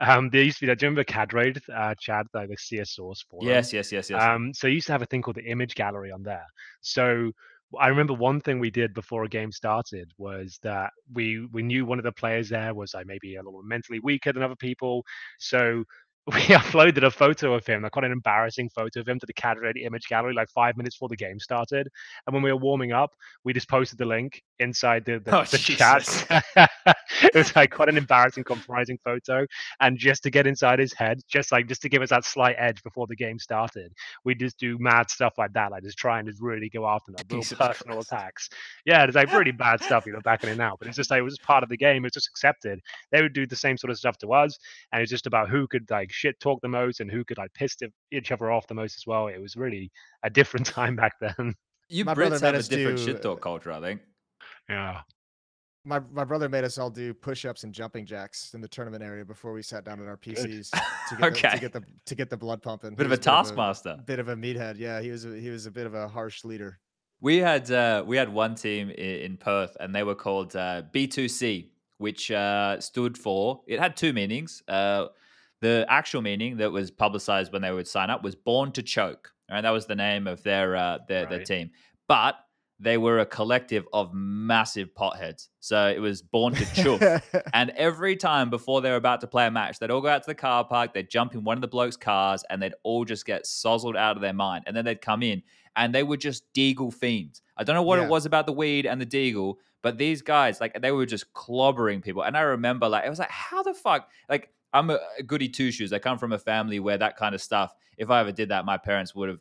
um, there used to be that. Do you remember CAD uh, Chad, like the CS source for Yes, yes, yes, yes. Um, so you used to have a thing called the image gallery on there. So I remember one thing we did before a game started was that we we knew one of the players there was like maybe a little mentally weaker than other people, so <laughs> we uploaded a photo of him, like quite an embarrassing photo of him to the CAD image gallery like five minutes before the game started. And when we were warming up, we just posted the link inside the, the, oh, the chat. <laughs> it was like quite an embarrassing, compromising photo. And just to get inside his head, just like just to give us that slight edge before the game started, we just do mad stuff like that, like just trying to really go after them, real personal Christ. attacks. Yeah, it's like really bad <laughs> stuff, you know, back in it now. But it's just like it was just part of the game, it's just accepted. They would do the same sort of stuff to us, and it's just about who could like shit talk the most and who could like piss each other off the most as well. It was really a different <laughs> time back then. You My Brits have a different do... shit talk culture, I think. Yeah. My my brother made us all do push-ups and jumping jacks in the tournament area before we sat down at our PCs to <laughs> get, okay. the, to get the to get the blood pumping. Bit of a taskmaster. Bit of a meathead. Yeah, he was a, he was a bit of a harsh leader. We had uh, we had one team in, in Perth, and they were called uh, B2C, which uh, stood for it had two meanings. The actual meaning that was publicized when they would sign up was "Born to Choke," and that was the name of their uh, their, right. their team. But they were a collective of massive potheads. So it was born to chuff. <laughs> and every time before they were about to play a match, they'd all go out to the car park, they'd jump in one of the blokes' cars, and they'd all just get sozzled out of their mind. And then they'd come in and they were just deagle fiends. I don't know what yeah. it was about the weed and the deagle, but these guys, like, they were just clobbering people. And I remember, like, it was like, how the fuck? Like, I'm a goody two shoes. I come from a family where that kind of stuff, if I ever did that, my parents would have,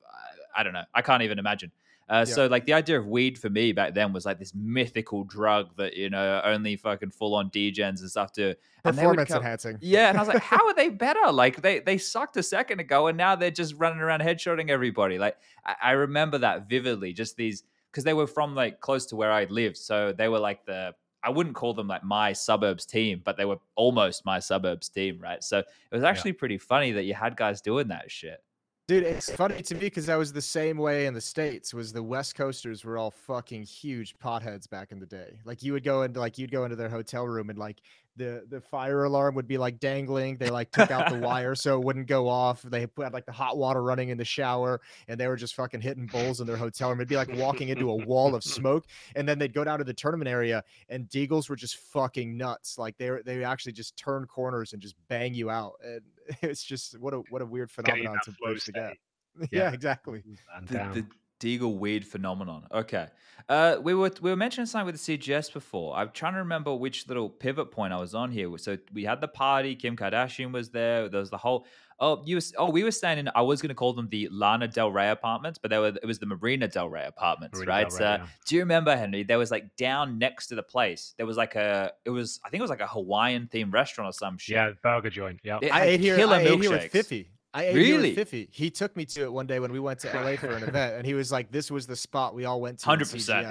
I don't know, I can't even imagine. Uh, yeah. So like the idea of weed for me back then was like this mythical drug that you know only fucking full on degens and stuff do. Performance come, enhancing. Yeah, and I was like, <laughs> how are they better? Like they they sucked a second ago, and now they're just running around headshotting everybody. Like I, I remember that vividly. Just these because they were from like close to where I lived, so they were like the I wouldn't call them like my suburbs team, but they were almost my suburbs team, right? So it was actually yeah. pretty funny that you had guys doing that shit. Dude, it's funny to me because I was the same way in the states. Was the West Coasters were all fucking huge potheads back in the day. Like you would go into like you'd go into their hotel room and like the the fire alarm would be like dangling. They like took out the <laughs> wire so it wouldn't go off. They had like the hot water running in the shower, and they were just fucking hitting bowls in their hotel room. It'd be like walking into a wall of <laughs> smoke, and then they'd go down to the tournament area, and Deagles were just fucking nuts. Like they were, they actually just turn corners and just bang you out. And <laughs> it's just what a what a weird phenomenon to boost again. Yeah, yeah, exactly. The, the, Deagle weed phenomenon. Okay. Uh, we were we were mentioning something with the CGS before. I'm trying to remember which little pivot point I was on here. So we had the party. Kim Kardashian was there. There was the whole. Oh, you. Was, oh, we were staying in. I was going to call them the Lana Del Rey apartments, but they were. It was the Marina Del Rey apartments, Marina right? Rey, so, yeah. Do you remember Henry? There was like down next to the place. There was like a. It was. I think it was like a Hawaiian themed restaurant or some shit. Yeah, burger joint. Yeah. I ate here. I ate here with Fifi. I ate really? Fifi. He took me to it one day when we went to LA for an <laughs> event, and he was like, "This was the spot we all went to." Hundred percent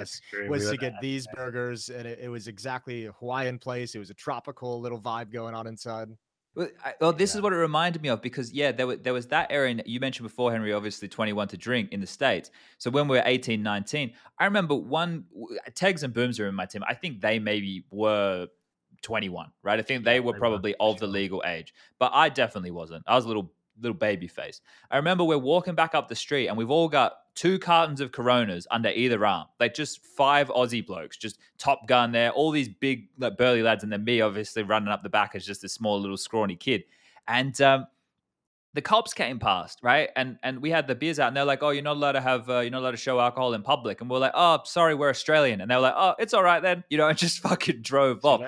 was to get these burgers, and it, it, was exactly a Hawaiian place. It was a tropical little vibe going on inside. Well, I, well this yeah. is what it reminded me of because yeah, there was there was that area you mentioned before, Henry. Obviously, twenty one to drink in the states. So when we were 18, 19, I remember one Tegs and Booms are in my team. I think they maybe were 21, right? I think they were probably of the legal age, but I definitely wasn't. I was a little little baby face. I remember we're walking back up the street and we've all got two cartons of Coronas under either arm. Like just five Aussie blokes, just Top Gun there, all these big like burly lads, and then me obviously running up the back as just a small little scrawny kid. And um, the cops came past, right? And and we had the beers out, and they're like, "Oh, you're not allowed to have, uh, you're not allowed to show alcohol in public." And we're like, "Oh, sorry, we're Australian." And they were like, "Oh, it's all right then," <laughs> you know, and just fucking drove off.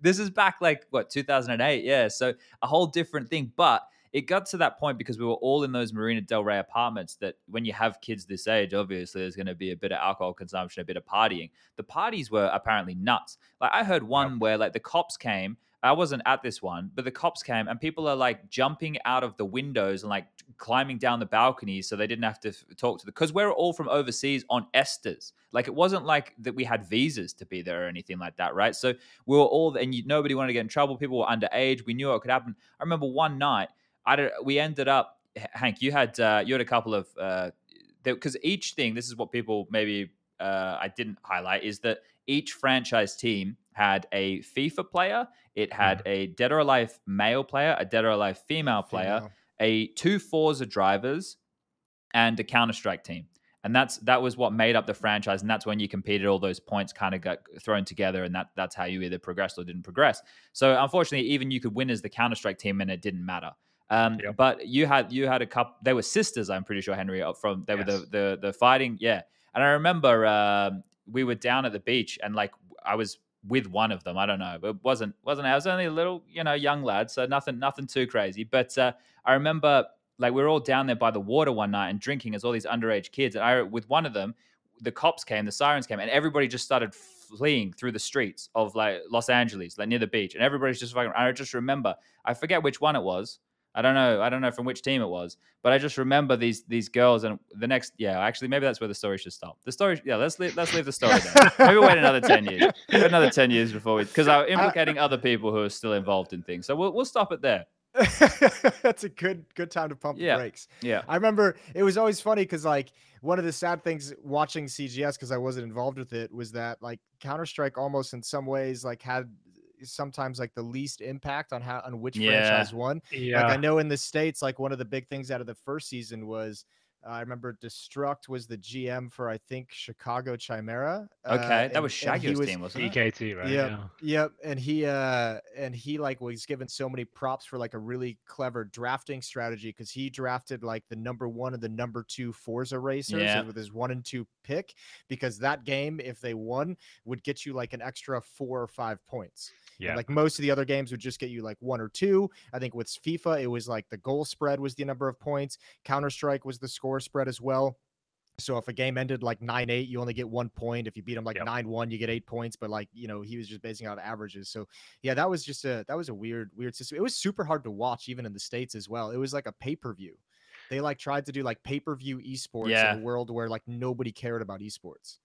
This is back like what 2008, yeah. So a whole different thing, but it got to that point because we were all in those Marina Del Rey apartments that when you have kids this age, obviously there's going to be a bit of alcohol consumption, a bit of partying. The parties were apparently nuts. Like I heard one yep. where like the cops came. I wasn't at this one, but the cops came and people are like jumping out of the windows and like climbing down the balconies so they didn't have to f- talk to the because we're all from overseas on ESTAs. Like it wasn't like that we had visas to be there or anything like that, right? So we were all and you, nobody wanted to get in trouble. People were underage. We knew what could happen. I remember one night I don't. We ended up, Hank. You had uh, you had a couple of because uh, each thing. This is what people maybe uh, I didn't highlight is that each franchise team had a FIFA player. It had mm. a Dead or Alive male player, a Dead or Alive female player, female. a two Forza drivers, and a Counter Strike team. And that's that was what made up the franchise, and that's when you competed. All those points kind of got thrown together, and that that's how you either progressed or didn't progress. So unfortunately, even you could win as the Counter Strike team, and it didn't matter. Um, yep. But you had you had a couple. They were sisters, I'm pretty sure, Henry. From they yes. were the, the the fighting, yeah. And I remember uh, we were down at the beach, and like I was with one of them. I don't know, but it wasn't wasn't. I was only a little, you know, young lad, so nothing nothing too crazy. But uh, I remember like we were all down there by the water one night and drinking as all these underage kids. And I with one of them, the cops came, the sirens came, and everybody just started fleeing through the streets of like Los Angeles, like near the beach, and everybody's just fucking. I just remember, I forget which one it was I don't know. I don't know from which team it was, but I just remember these these girls and the next. Yeah, actually, maybe that's where the story should stop. The story. Yeah, let's leave, let's leave the story there. <laughs> maybe wait another ten years. Another ten years before we, because I'm implicating other people who are still involved in things. So we'll we'll stop it there. <laughs> that's a good good time to pump yeah. the brakes. Yeah, I remember it was always funny because like one of the sad things watching CGS because I wasn't involved with it was that like Counter Strike almost in some ways like had sometimes like the least impact on how on which yeah. franchise won. Yeah. Like I know in the states, like one of the big things out of the first season was uh, I remember Destruct was the GM for I think Chicago Chimera. Okay, uh, that was Shaggy's team, wasn't it? EKT, right? Yep, yeah. yep. And he uh and he like was given so many props for like a really clever drafting strategy because he drafted like the number one and the number two Forza racers yeah. with his one and two pick because that game if they won would get you like an extra four or five points. Yeah. And like most of the other games would just get you like one or two. I think with FIFA, it was like the goal spread was the number of points. Counter Strike was the score spread as well. So if a game ended like 9 8, you only get one point. If you beat them like 9 yep. 1, you get eight points. But like, you know, he was just basing out averages. So yeah, that was just a that was a weird, weird system. It was super hard to watch, even in the States as well. It was like a pay-per-view. They like tried to do like pay-per-view esports yeah. in a world where like nobody cared about esports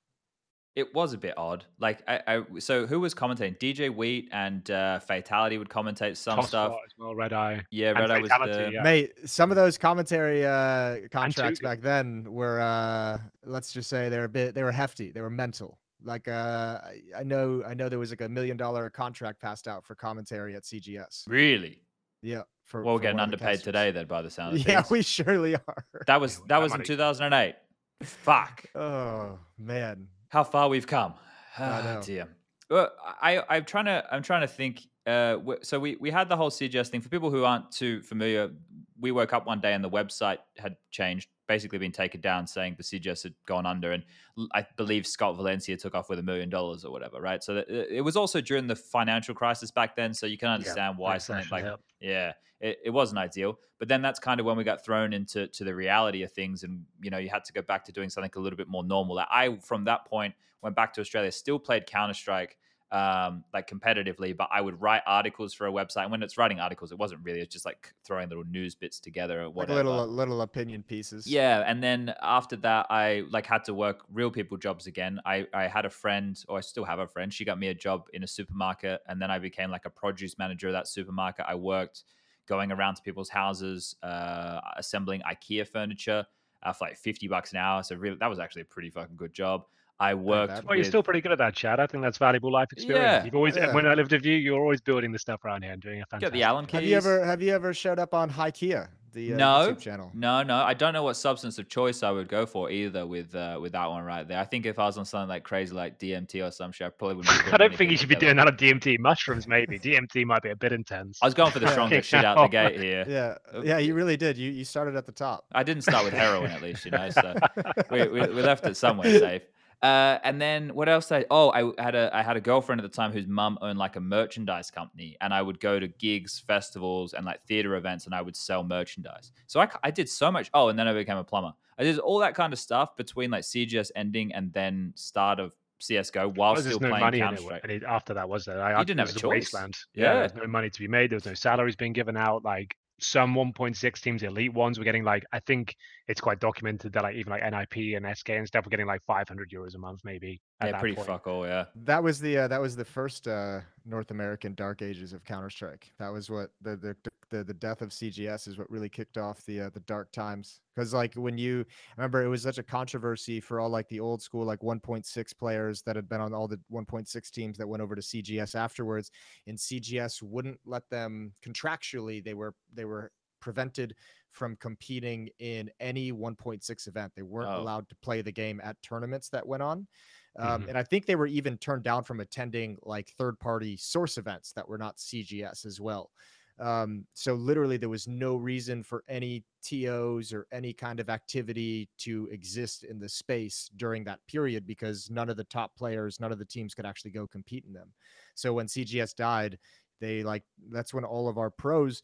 it was a bit odd. Like, I, I so who was commentating? DJ Wheat and uh, Fatality would commentate some Toss stuff as well. Redeye, yeah, Redeye was the yeah. mate. Some of those commentary uh, contracts back then were, uh, let's just say, they're a bit, they were hefty, they were mental. Like, uh, I know, I know there was like a million dollar contract passed out for commentary at CGS. Really? Yeah. For, well, we're getting underpaid today, then, by the sound of <laughs> Yeah, things. we surely are. That was that was in 2008. Fuck. Oh man how far we've come. <sighs> Oh, dear. Well, I I'm trying to I'm trying to think. Uh, so we we had the whole CGS thing for people who aren't too familiar. We woke up one day and the website had changed, basically been taken down, saying the CGS had gone under, and I believe Scott Valencia took off with a million dollars or whatever, right? So it was also during the financial crisis back then, so you can understand yeah, why something like help. yeah, it, it wasn't ideal. But then that's kind of when we got thrown into to the reality of things, and you know you had to go back to doing something a little bit more normal. I from that point went back to Australia, still played Counter Strike um, like competitively, but I would write articles for a website. And when it's writing articles, it wasn't really, it's just like throwing little news bits together or whatever. Like little, little opinion pieces. Yeah. And then after that, I like had to work real people jobs again. I, I had a friend, or I still have a friend. She got me a job in a supermarket. And then I became like a produce manager of that supermarket. I worked going around to people's houses, uh, assembling IKEA furniture uh, for like 50 bucks an hour. So really, that was actually a pretty fucking good job. I worked. Well, with... you're still pretty good at that, Chad. I think that's valuable life experience. Yeah, You've always, yeah. when I lived with you, you're always building the stuff around here and doing a fantastic. Got the Allen keys. Have you ever, have you ever showed up on IKEA? the uh, no YouTube channel. No, no, I don't know what substance of choice I would go for either with uh, with that one right there. I think if I was on something like crazy like DMT or some shit, I probably wouldn't. <laughs> I don't think you anything should be doing that on DMT. Mushrooms, maybe. DMT might be a bit intense. I was going for the strongest shit out the gate here. Yeah, yeah, you really did. You you started at the top. I didn't start with heroin at least, you know. So <laughs> we, we, we left it somewhere safe. Uh, and then what else? I oh, I had a I had a girlfriend at the time whose mum owned like a merchandise company, and I would go to gigs, festivals, and like theater events, and I would sell merchandise. So I I did so much. Oh, and then I became a plumber. I did all that kind of stuff between like CGS ending and then start of CS:GO while still no playing money Counter Strike. after that, was there? I, You didn't have a choice. wasteland. Yeah. there was no money to be made. There was no salaries being given out. Like some 1.6 teams, elite ones, were getting like I think it's quite documented that like even like NIP and SK and stuff were getting like 500 euros a month, maybe. Yeah, that pretty point. fuck all. Yeah. That was the uh, that was the first uh, North American dark ages of Counter Strike. That was what the, the the the death of CGS is what really kicked off the uh, the dark times. Because like when you remember, it was such a controversy for all like the old school like 1.6 players that had been on all the 1.6 teams that went over to CGS afterwards, and CGS wouldn't let them contractually. They were they were prevented from competing in any 1.6 event. They weren't Oh. allowed to play the game at tournaments that went on. Um, Mhm. And I think they were even turned down from attending like third party source events that were not CGS as well. Um, so literally, there was no reason for any TOs or any kind of activity to exist in the space during that period because none of the top players, none of the teams could actually go compete in them. So when CGS died, they like that's when all of our pros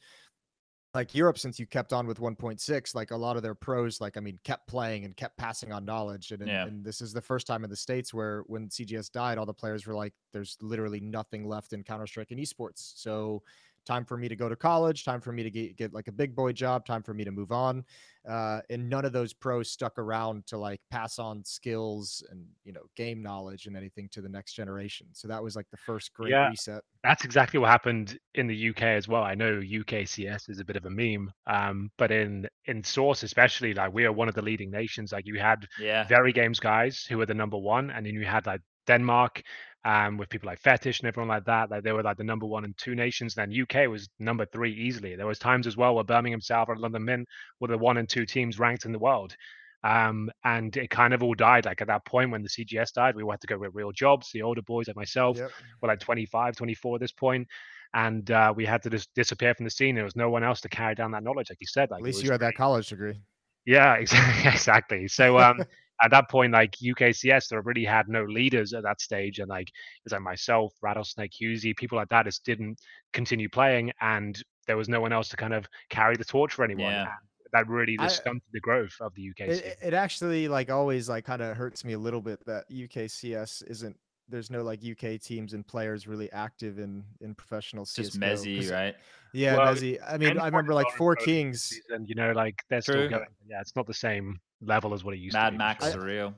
like Europe, since you kept on with 1.6, like a lot of their pros, like I mean, kept playing and kept passing on knowledge. And, Yeah. and this is the first time in the states where when CGS died, all the players were like, "There's literally nothing left in Counter Strike and esports." So, time for me to go to college. Time for me to get, get like a big boy job. Time for me to move on. Uh, and none of those pros stuck around to like pass on skills and you know game knowledge and anything to the next generation. So that was like the first great Yeah. reset. That's exactly what happened in the UK as well. I know UKCS is a bit of a meme, um, but in in Source especially, like we are one of the leading nations. Like you had Yeah. very games guys who were the number one, and then you had like Denmark, um, with people like Fetish and everyone like that. Like they were like the number one and two nations. And then UK was number three easily. There was times as well where Birmingham South or London Mint were the one and two teams ranked in the world. Um, and it kind of all died. Like at that point when the CGS died, we had to go with real jobs. The older boys like myself Yep. were like 25, 24 at this point, and uh, we had to just disappear from the scene. There was no one else to carry down that knowledge, like you said. Like At least you had that college degree. yeah, <laughs> exactly. Exactly. So um, at that point, like UKCS, there really had no leaders at that stage, and like it's like myself, Rattlesnake, Husey, people like that just didn't continue playing, and there was no one else to kind of carry the torch for anyone. Yeah. that really just I- stunted the growth of the UK It, it- it actually like always like kind of hurts me a little bit that UKCS isn't there's no like UK teams and players really active in in professional It's just CS:GO, right? Yeah, Well, mezii. I mean, I remember like Four Kings. season, you know, like they're True. still going. Yeah, it's not the same level as what it used Mad to be. for Max sure. surreal.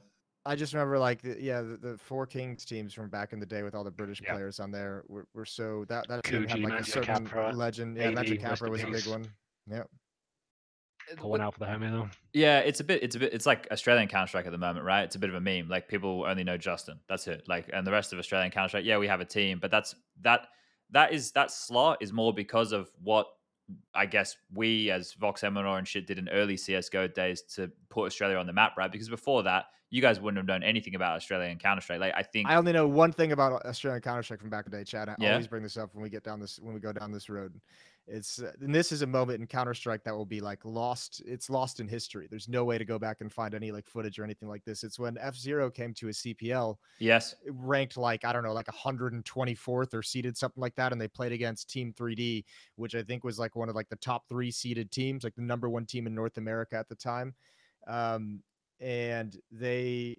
I just remember like the, yeah, the, the Four Kings teams from back in the day with all the British Yeah. players on there were, were so that that team had Coogee, like a Magic certain Capra, legend. Yeah, AD, Magic Capra was a big one. Yeah. Eh, Pull one out for the homie though. Yeah, it's a bit. It's a bit. It's like Australian Counter Strike at the moment, right? It's a bit of a meme. Like people only know Justin. That's it. Like, and the rest of Australian Counter Strike. Yeah, we have a team, but that's that. That is that slot is more because of what I guess we as Vox Eminor and shit did in early CS:GO days to put Australia on the map, right? Because before that, you guys wouldn't have known anything about Australian Counter Strike. Like, I think I only know one thing about Australian Counter Strike from back in the day, Chad. I Yeah. always bring this up when we get down this when we go down this road. It's uh, and this is a moment in Counter Strike that will be like lost. It's lost in history. There's no way to go back and find any like footage or anything like this. It's when F Zero came to a CPL, yes, ranked like I don't know, like 124th or seeded something like that, and they played against Team 3D, which I think was like one of like the top three seeded teams, like the number one team in North America at the time. Um, and they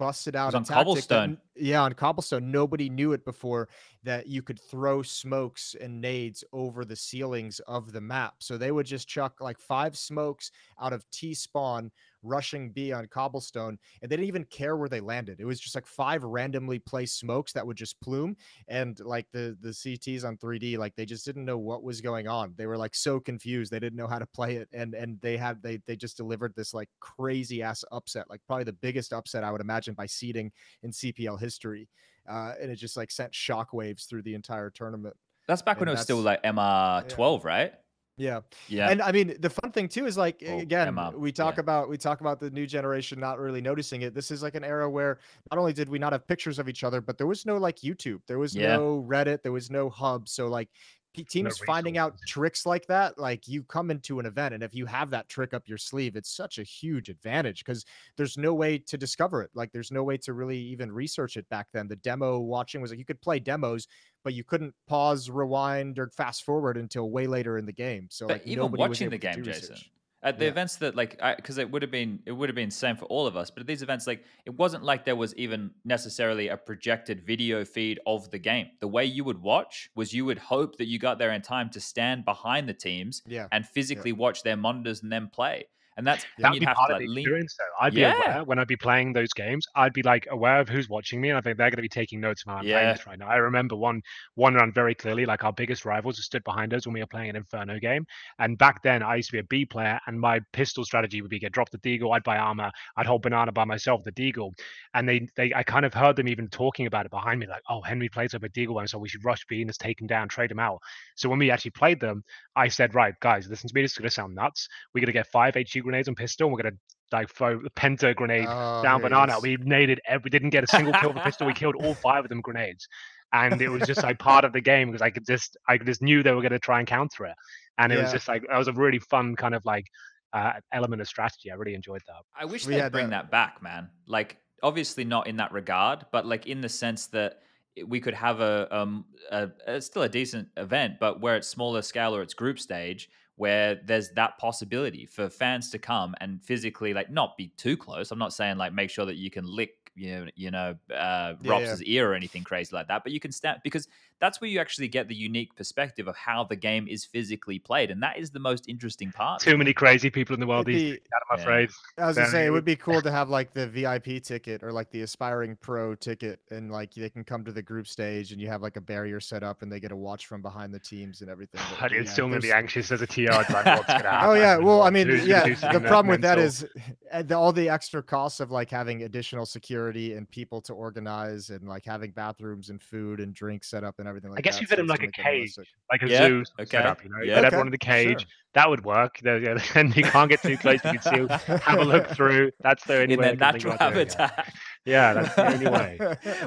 busted out on tactic that Cobblestone. yeah, on cobblestone. Nobody knew it before that you could throw smokes and nades over the ceilings of the map. So they would just chuck like five smokes out of T spawn, rushing B on cobblestone, and they didn't even care where they landed. It was just like five randomly placed smokes that would just plume. And like the the CTs on 3D, like they just didn't know what was going on. They were like so confused. They didn't know how to play it. And and they had they they just delivered this like crazy ass upset, like probably the biggest upset I would imagine by seeding in CPL history. Uh, and it just like sent shockwaves through the entire tournament. that's back when And it was still like MR12, right? Yeah. Yeah. And I mean, the fun thing too is like Oh, again, we talk yeah. about we talk about the new generation not really noticing it. This is like an era where not only did we not have pictures of each other, but there was no like YouTube, there was Yeah. no Reddit, there was no hub. So like teams finding out tricks like that, like you come into an event and if you have that trick up your sleeve, it's such a huge advantage because there's no way to discover it. Like there's no way to really even research it back then. The demo watching was like you could play demos, but you couldn't pause, rewind, or fast forward until way later in the game. So like even watching the game, Jason, research. At the Yeah. events that like, because it would have been it would have been same for all of us. But at these events, like, it wasn't like there was even necessarily a projected video feed of the game. The way you would watch was you would hope that you got there in time to stand behind the teams Yeah. and physically watch their monitors and then play. And that's That'd you'd be have part to of like the lean. experience, though. I'd be Yeah. aware when I'd be playing those games. I'd be like aware of who's watching me, and I think they're going to be taking notes while I'm playing this right now. I remember one one run very clearly. Like our biggest rivals who stood behind us when we were playing an Inferno game, and back then I used to be a B player, and my pistol strategy would be get drop the deagle, I'd buy armor, I'd hold banana by myself, the deagle, and they they I kind of heard them even talking about it behind me, like, oh Henry plays with a deagle, one, so we should rush B and just take him down, trade him out. So when we actually played them, I said, right, guys, listen to me. This is going to sound nuts. We're going to get five HE grenades on pistol. And we're going to like throw the penta grenade Oh, down here banana. We naded every. We didn't get a single kill with the pistol. We killed all <laughs> five of them grenades, and it was just like part of the game because I could just I just knew they were going to try and counter it, and it was just like that was a really fun kind of like uh, element of strategy. I really enjoyed that. I wish We they'd had bring that- that back, man. Like, obviously not in that regard, but like in the sense that we could have a um a, a still a decent event, but where it's smaller scale or it's group stage, where there's that possibility for fans to come and physically like not be too close. I'm not saying like make sure that you can lick you know you know uh, Yeah, Robs's ear or anything crazy like that, but you can stand because that's where you actually get the unique perspective of how the game is physically played, and that is the most interesting part. Too many crazy people in the world It'd these be- days. I'm Yeah. afraid. I was gonna say it it would- would be <laughs> cool to have like the VIP ticket or like the aspiring pro ticket, and like they can come to the group stage, and you have like a barrier set up, and they get to watch from behind the teams and everything. but- I'd but still gonna be anxious as a TR. Like, what's gonna? <laughs> Oh yeah, well, I mean, Who's yeah. The problem with that mental? is eh, the, all the extra costs of like having additional security and people to organize, and like having bathrooms and food and drinks set up and everything like I guess that. you fit so in like a cage. like a Yeah, zoo okay, setup. You know, yeah. you Okay, everyone in the cage. sure. That would work. There- yeah, <laughs> And you can't get too close. You can see, have a look <laughs> through. That's the only in way. their can think natural about it. habitat. Yeah, that's the only way.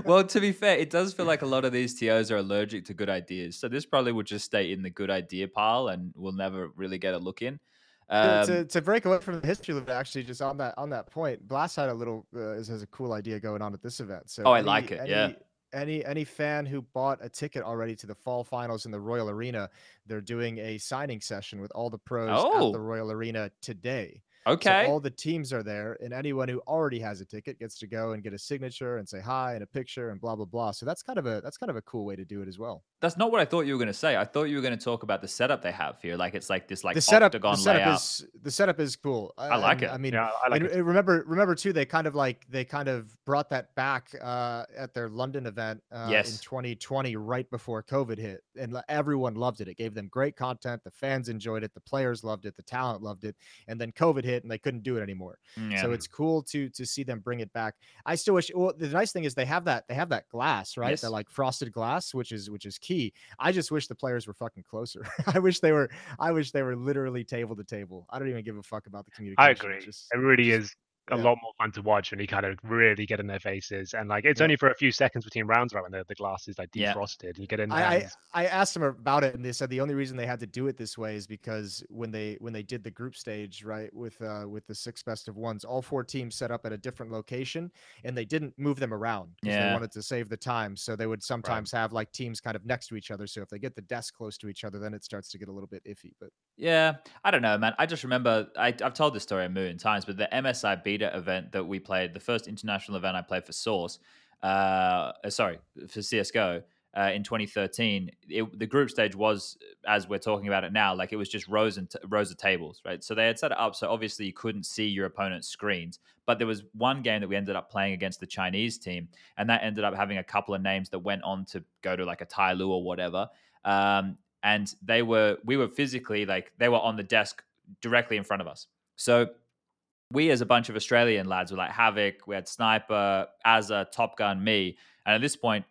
<laughs> well, to be fair, it does feel like a lot of these TOs are allergic to good ideas. So this probably would just stay in the good idea pile and we'll never really get a look in. To- Um, to, to break away from the history of it, actually, just on that on that point, Blast had a little uh, is, has a cool idea going on at this event. So Oh, I like it, yeah. Any- Any fan who bought a ticket already to the fall finals in the Royal Arena, they're doing a signing session with all the pros Oh. at the oh. Royal Arena today. Okay. So all the teams are there, and anyone who already has a ticket gets to go and get a signature and say hi and a picture and blah blah blah. So that's kind of a that's kind of a cool way to do it as well. That's not what I thought you were going to say. I thought you were going to talk about the setup they have here. Like it's like this like the setup, octagon the setup layout. is the setup is cool. I like and, it. I mean, Yeah, I like and, it. and remember, remember too, they kind of like they kind of brought that back uh, at their London event uh, in 2020, right before COVID hit, and everyone loved it. It gave them great content. The fans enjoyed it. The players loved it. The talent loved it. And then COVID hit, and they couldn't do it anymore. Mm, yeah. So it's cool to to see them bring it back. I still wish. Well, the nice thing is they have that they have that glass, right? Yes. That like frosted glass, which is which is key. I just wish the players were fucking closer. <laughs> I wish they were. I wish they were literally table to table. I don't even give a fuck about the communication. I agree. just- It really just- is a yeah. lot more fun to watch when you kind of really get in their faces. And like it's Yeah. only for a few seconds between rounds, right? When the, the glass is like Yeah. defrosted, you get in there. I, I I asked them about it, and they said the only reason they had to do it this way is because when they when they did the group stage, right, with uh with the six best of ones, all four teams set up at a different location, and they didn't move them around because Yeah. they wanted to save the time. So they would sometimes have like teams kind of next to each other. So if they get the desk close to each other, then it starts to get a little bit iffy. But Yeah, I don't know, man. I just remember I, I've told this story a million times, but the MSI beta event that we played, the first international event I played for Source, uh, sorry, for CS:GO uh, in 2013, it, the group stage was as we're talking about it now, like it was just rows and t- rows of tables, right? So they had set it up so obviously you couldn't see your opponent's screens, but there was one game that we ended up playing against the Chinese team, and that ended up having a couple of names that went on to go to like a TyLoo or whatever. Um, and they were we were physically like they were on the desk directly in front of us. So we as a bunch of Australian lads were like Havoc, we had Sniper, Azza, Top Gun, me. And at this point,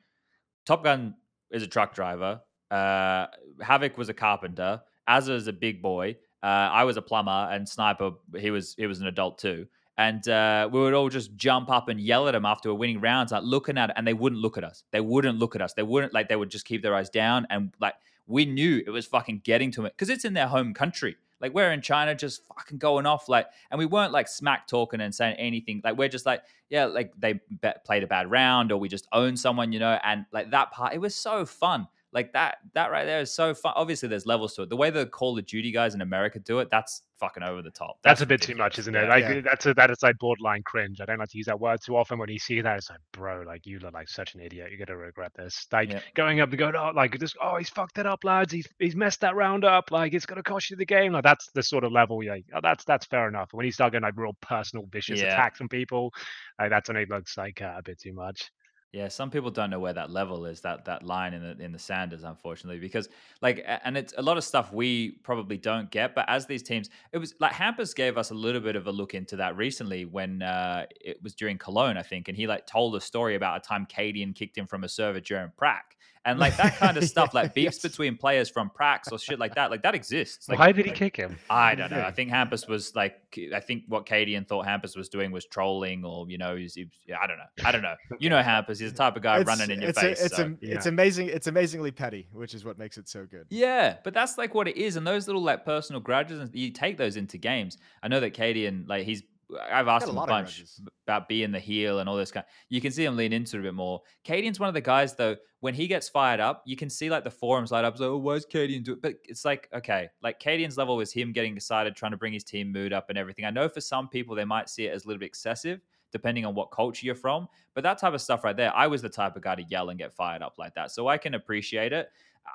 Top Gun is a truck driver. Uh, Havoc was a carpenter, Azza is a big boy. Uh, I was a plumber, and Sniper he was he was an adult too. And uh, we would all just jump up and yell at him after a winning rounds, like looking at it, and they wouldn't look at us. They wouldn't look at us. They wouldn't like. They would just keep their eyes down, and like we knew it was fucking getting to it because it's in their home country. Like we're in China, just fucking going off, like, and we weren't like smack talking and saying anything. Like we're just like, yeah, like they played a bad round, or we just owned someone, you know. And like that part, it was so fun. Like that, that right there is so fun. Obviously, there's levels to it. The way the Call of Duty guys in America do it, that's fucking over the top. That's, that's a bit too much, isn't it? Yeah, like yeah. that's a that is like borderline cringe. I don't like to use that word too often. When you see that, it's like, bro, like you look like such an idiot. You're gonna regret this. Like yeah. going up and going, oh, like just, oh, he's fucked it up, lads. He's he's messed that round up. Like it's gonna cost you the game. Like that's the sort of level. Yeah, oh, that's that's fair enough. When you start getting like real personal, vicious attacks on people, like that's when it looks like uh, a bit too much. Yeah, some people don't know where that level is, that that line in the in the sand is, unfortunately, because like, and it's a lot of stuff we probably don't get. But as these teams, it was like Hampus gave us a little bit of a look into that recently when uh, it was during Cologne, I think, and he like told a story about a time Cadian kicked him from a server during Prac, and like that kind of <laughs> stuff, like beefs yes. between players from Prax or shit like that, like that exists. Like, Why did he like, kick him? I don't know. I think Hampus was like, I think what Cadian thought Hampus was doing was trolling, or you know, he's, yeah, I don't know. I don't know. <laughs> You know Hampus, he's the type of guy it's, running in your it's face. A, it's so. a, yeah. it's amazing. It's amazingly petty, which is what makes it so good. Yeah, but that's like what it is, and those little like personal grudges, and you take those into games. I know that Cadian, like he's I've asked him a, a bunch about being the heel and all this kind. You can see him lean into it a bit more. Cadian's one of the guys though. When he gets fired up, you can see like the forums light up. It's like, oh, why's Cadian do it? But it's like, okay, like Cadian's level is him getting excited, trying to bring his team mood up and everything. I know for some people they might see it as a little bit excessive, depending on what culture you're from. But that type of stuff right there, I was the type of guy to yell and get fired up like that, so I can appreciate it.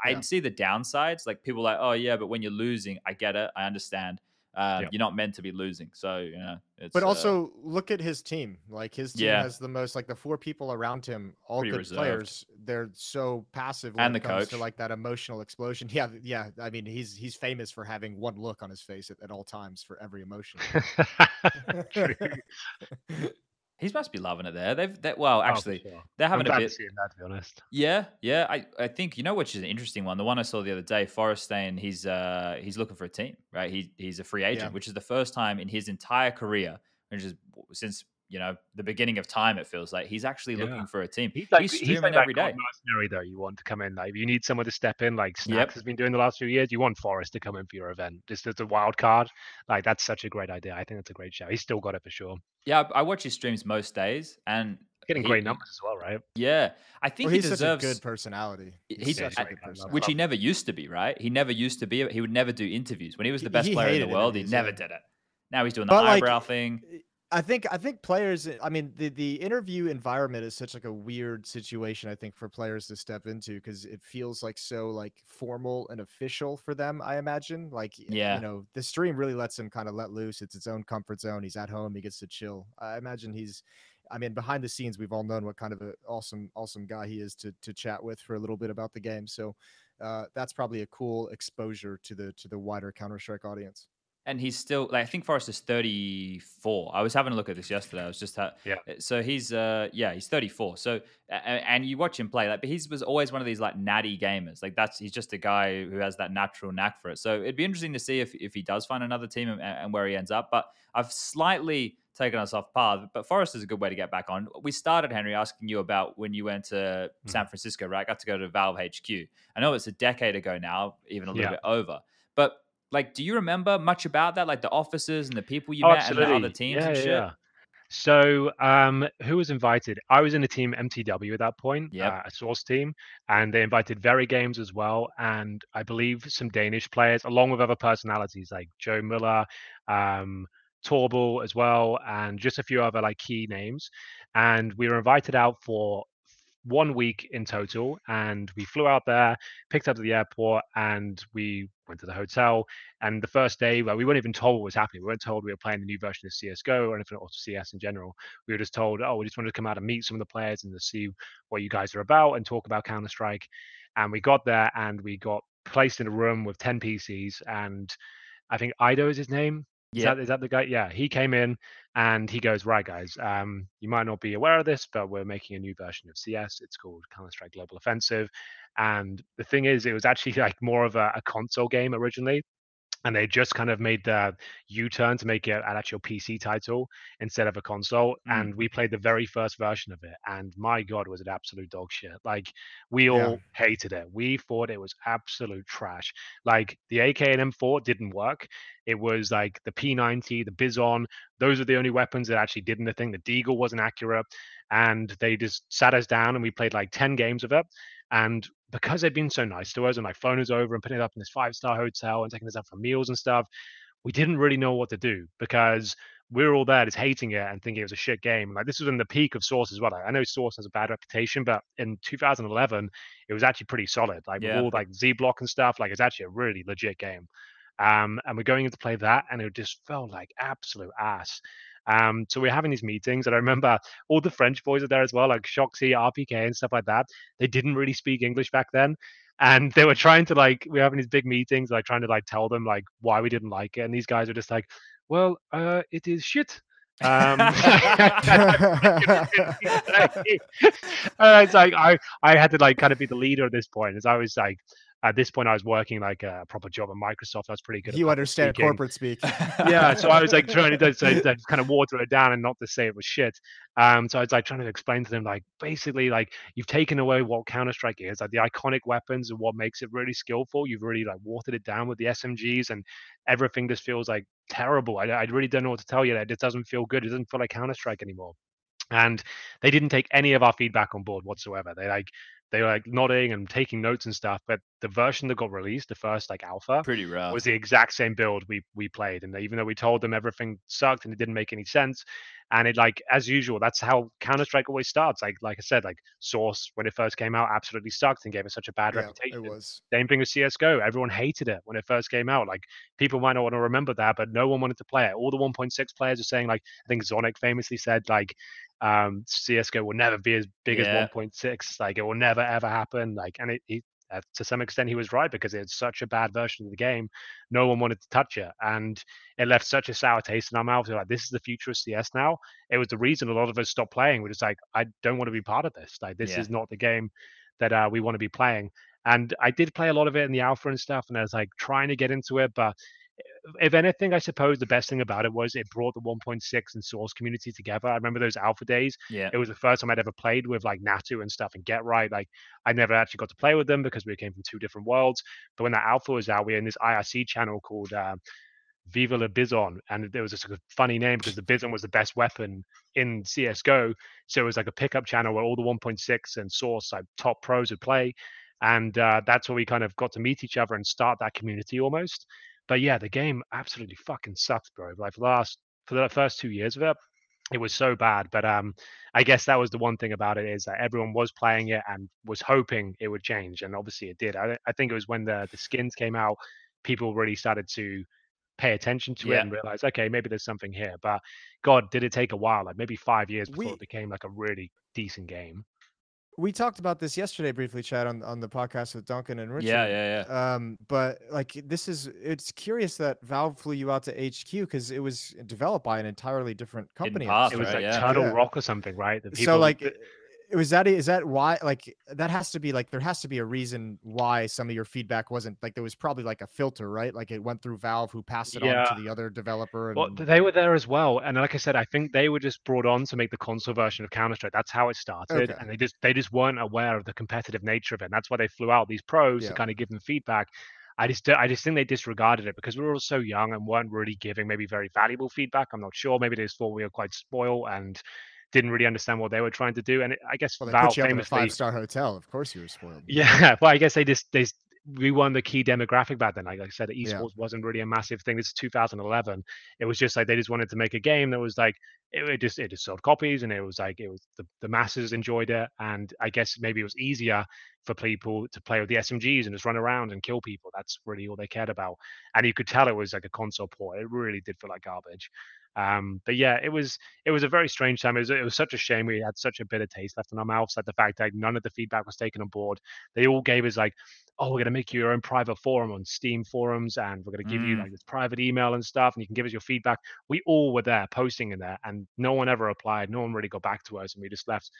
I yeah. see the downsides. Like people like, oh yeah, but when you're losing, I get it, I understand. Uh, yep. You're not meant to be losing, so you know. but uh also uh, look at his team. Like his team yeah. has the most, like the four people around him, all Pretty good reserved. players. They're so passive when and it the comes coach. to like that emotional explosion. <laughs> Yeah, yeah. I mean, he's he's famous for having one look on his face at, at all times for every emotion. <laughs> <laughs> He must be loving it there. They've they, well, oh, actually, oh, sure. they're having I'm a bit. To that, to be honest. Yeah, yeah. I, I think you know which is an interesting one. The one I saw the other day, Forrestain. He's uh he's looking for a team, right? He he's a free agent, yeah. which is the first time in his entire career, which is since you know the beginning of time. It feels like he's actually yeah. looking for a team. He's, like, he's streaming he's like every day. Mercenary though, you want to come in. Like, you need someone to step in, like Snaps yep. has been doing the last few years, you want Forest to come in for your event just as a wild card. Like that's such a great idea. I think that's a great show. He's still got it for sure. Yeah, I watch his streams most days, and getting he, great numbers as well, right? Yeah, I think well, he deserves good personality. He's, such a good personality. which he never used to be, right? He never used to be. He would never do interviews when he was the best he player in the world. He never did it. Now he's doing the but eyebrow like, thing. I think I think players I mean the the interview environment is such like a weird situation I think for players to step into because it feels like so like formal and official for them I imagine like yeah you know the stream really lets him kind of let loose it's its own comfort zone he's at home he gets to chill I imagine he's I mean behind the scenes we've all known what kind of an awesome awesome guy he is to to chat with for a little bit about the game so uh, that's probably a cool exposure to the to the wider Counter Strike audience and he's still like I think Forrest is 34. I was having a look at this yesterday. I was just ha- yeah. Uh, so he's uh yeah he's 34. So uh, and you watch him play like, but he was always one of these like natty gamers. Like that's he's just a guy who has that natural knack for it. So it'd be interesting to see if if he does find another team and, and where he ends up. But I've slightly taken us off path. But Forest is a good way to get back on. We started Henry asking you about when you went to mm-hmm. San Francisco, right? Got to go to Valve HQ. I know it's a decade ago now, even a little yeah. bit over, but like, do you remember much about that? Like the officers and the people you oh, met absolutely. and the other teams yeah, and shit? Yeah. So, um, who was invited? I was in the team MTW at that point, yeah, uh, a source team, and they invited Very Games as well, and I believe some Danish players, along with other personalities like Joe Miller, um, Torble as well, and just a few other like key names. And we were invited out for one week in total and we flew out there picked up at the airport and we went to the hotel. And the first day well, we weren't even told what was happening. We weren't told we were playing the new version of csgo or anything or cs in general. We were just told oh we just wanted to come out and meet some of the players and to see what you guys are about and talk about counter-strike. And we got there and we got placed in a room with 10 pcs and i think ido is his name Is, Yeah. that, is that the guy? Yeah, he came in and he goes, right, guys, um, you might not be aware of this, but we're making a new version of CS. It's called Counter Strike Global Offensive. And the thing is, it was actually like more of a, a console game originally and they just kind of made the U-turn to make it an actual PC title instead of a console. Mm. And we played the very first version of it, and my god, was it absolute dog shit! Like we Yeah. all hated it. We thought it was absolute trash. Like the AK and M4 didn't work. It was like the P90, the Bizon. Those are the only weapons that actually did anything. The Deagle wasn't accurate, and they just sat us down and we played like ten games of it. And because they'd been so nice to us and like flown us over and putting it up in this five star hotel and taking us out for meals and stuff, we didn't really know what to do because we were all there just hating it and thinking it was a shit game. Like this was in the peak of Source as well. Like, I know Source has a bad reputation, but in 2011, it was actually pretty solid. Like Yeah. with all like Z Block and stuff, like it's actually a really legit game. Um, and we're going in to play that, and it just felt like absolute ass. Um, so we're having these meetings, and I remember all the French boys are there as well, like Shoxy, RPK, and stuff like that. They didn't really speak English back then, and <laughs> they were trying to like we are having these big meetings, like trying to like tell them like why we didn't like it, and these guys are just like, "Well, uh, it is shit." Um, <laughs> <laughs> it's like I I had to like kind of be the leader at this point, as I was like at this point I was working like a proper job at Microsoft. I was pretty good. you understand speaking corporate speak. <laughs> yeah, so I was like trying to, to kind of water it down and not to say it was shit. Um, so I was like trying to explain to them like basically like you've taken away what Counter Strike is, like the iconic weapons and what makes it really skillful. You've really like watered it down with the SMGs and everything just feels like terrible. I, I really don't know what to tell you. That it doesn't feel good. It doesn't feel like Counter Strike anymore. And they didn't take any of our feedback on board whatsoever. They like they were like nodding and taking notes and stuff. But the version that got released, the first like alpha, Pretty rough. was the exact same build we we played and even though we told them everything sucked and it didn't make any sense and it like as usual that's how counter-strike always starts like like i said like source when it first came out absolutely sucked and gave it such a bad Yeah, reputation it was. same thing with csgo everyone hated it when it first came out like people might not want to remember that but no one wanted to play it all the 1.6 players are saying like i think zonic famously said like um csgo will never be as big Yeah. as 1.6 like it will never ever happen like and it, it uh, to some extent he was right because it's such a bad version of the game no one wanted to touch it and it left such a sour taste in our mouths. We're like, this is the future of CS now. It was the reason a lot of us stopped playing. We're just like, I don't want to be part of this. Like, this Yeah. is not the game that uh, we want to be playing. And I did play a lot of it in the alpha and stuff, and I was like trying to get into it. But if anything, I suppose the best thing about it was it brought the 1.6 and Source community together. I remember those alpha days yeah. it was the first time I'd ever played with like Natu and stuff and GeT_RiGhT. Like I never actually got to play with them because we came from two different worlds. But when that alpha was out, we were in this IRC channel called uh, Viva la Bizon, and there was a sort of funny name because the Bizon was the best weapon in CS:GO. So it was like a pickup channel where all the 1.6 and Source like top pros would play, and uh, that's where we kind of got to meet each other and start that community almost. But yeah, the game absolutely fucking sucked, bro. Like for the last for the first two years of it, it was so bad. But um, I guess that was the one thing about it is that everyone was playing it and was hoping it would change, and obviously it did. I, I think it was when the the skins came out, people really started to pay attention to it and realize, okay, maybe there's something here. But God, did it take a while? Like maybe five years before We- it became like a really decent game. We talked about this yesterday briefly, Chad, on, on the podcast with Duncan and Richard. Yeah, yeah, yeah. Um, but like this is it's curious that Valve flew you out to HQ because it was developed by an entirely different company. at the path, It was right, like yeah. Turtle Yeah. Rock or something, right? The so like the- it was that is that why like that has to be like there has to be a reason why some of your feedback wasn't like there was probably like a filter right like it went through valve who passed it on to the other developer and Well, they were there as well, and like I said, I think they were just brought on to make the console version of Counter Strike. That's how it started, Okay. and they just they just weren't aware of the competitive nature of it. And that's why they flew out these pros Yeah. to kind of give them feedback. I just I just think they disregarded it because we were all so young and weren't really giving maybe very valuable feedback. I'm not sure. Maybe they just thought we were quite spoiled and didn't really understand what they were trying to do. And it, I guess well they Valve put you up in famously, five star hotel of course you were spoiled <laughs> yeah, well, I guess they just they we weren't the key demographic back then. Like I said, Yeah. esports wasn't really a massive thing. This is 2011. It was just like they just wanted to make a game that was like it, it just it just sold copies, and it was like it was the, the masses enjoyed it, and I guess maybe it was easier for people to play with the SMGs and just run around and kill people. That's really all they cared about, and you could tell it was like a console port. It really did feel like garbage. Um, but yeah, it was it was a very strange time. It was, it was such a shame we had such a bitter taste left in our mouths. Like the fact that none of the feedback was taken on board. They all gave us like, oh, we're gonna make you your own private forum on Steam forums, and we're gonna give mm. you like this private email and stuff, and you can give us your feedback. We all were there posting in there, and no one ever replied. No one really got back to us, and we just left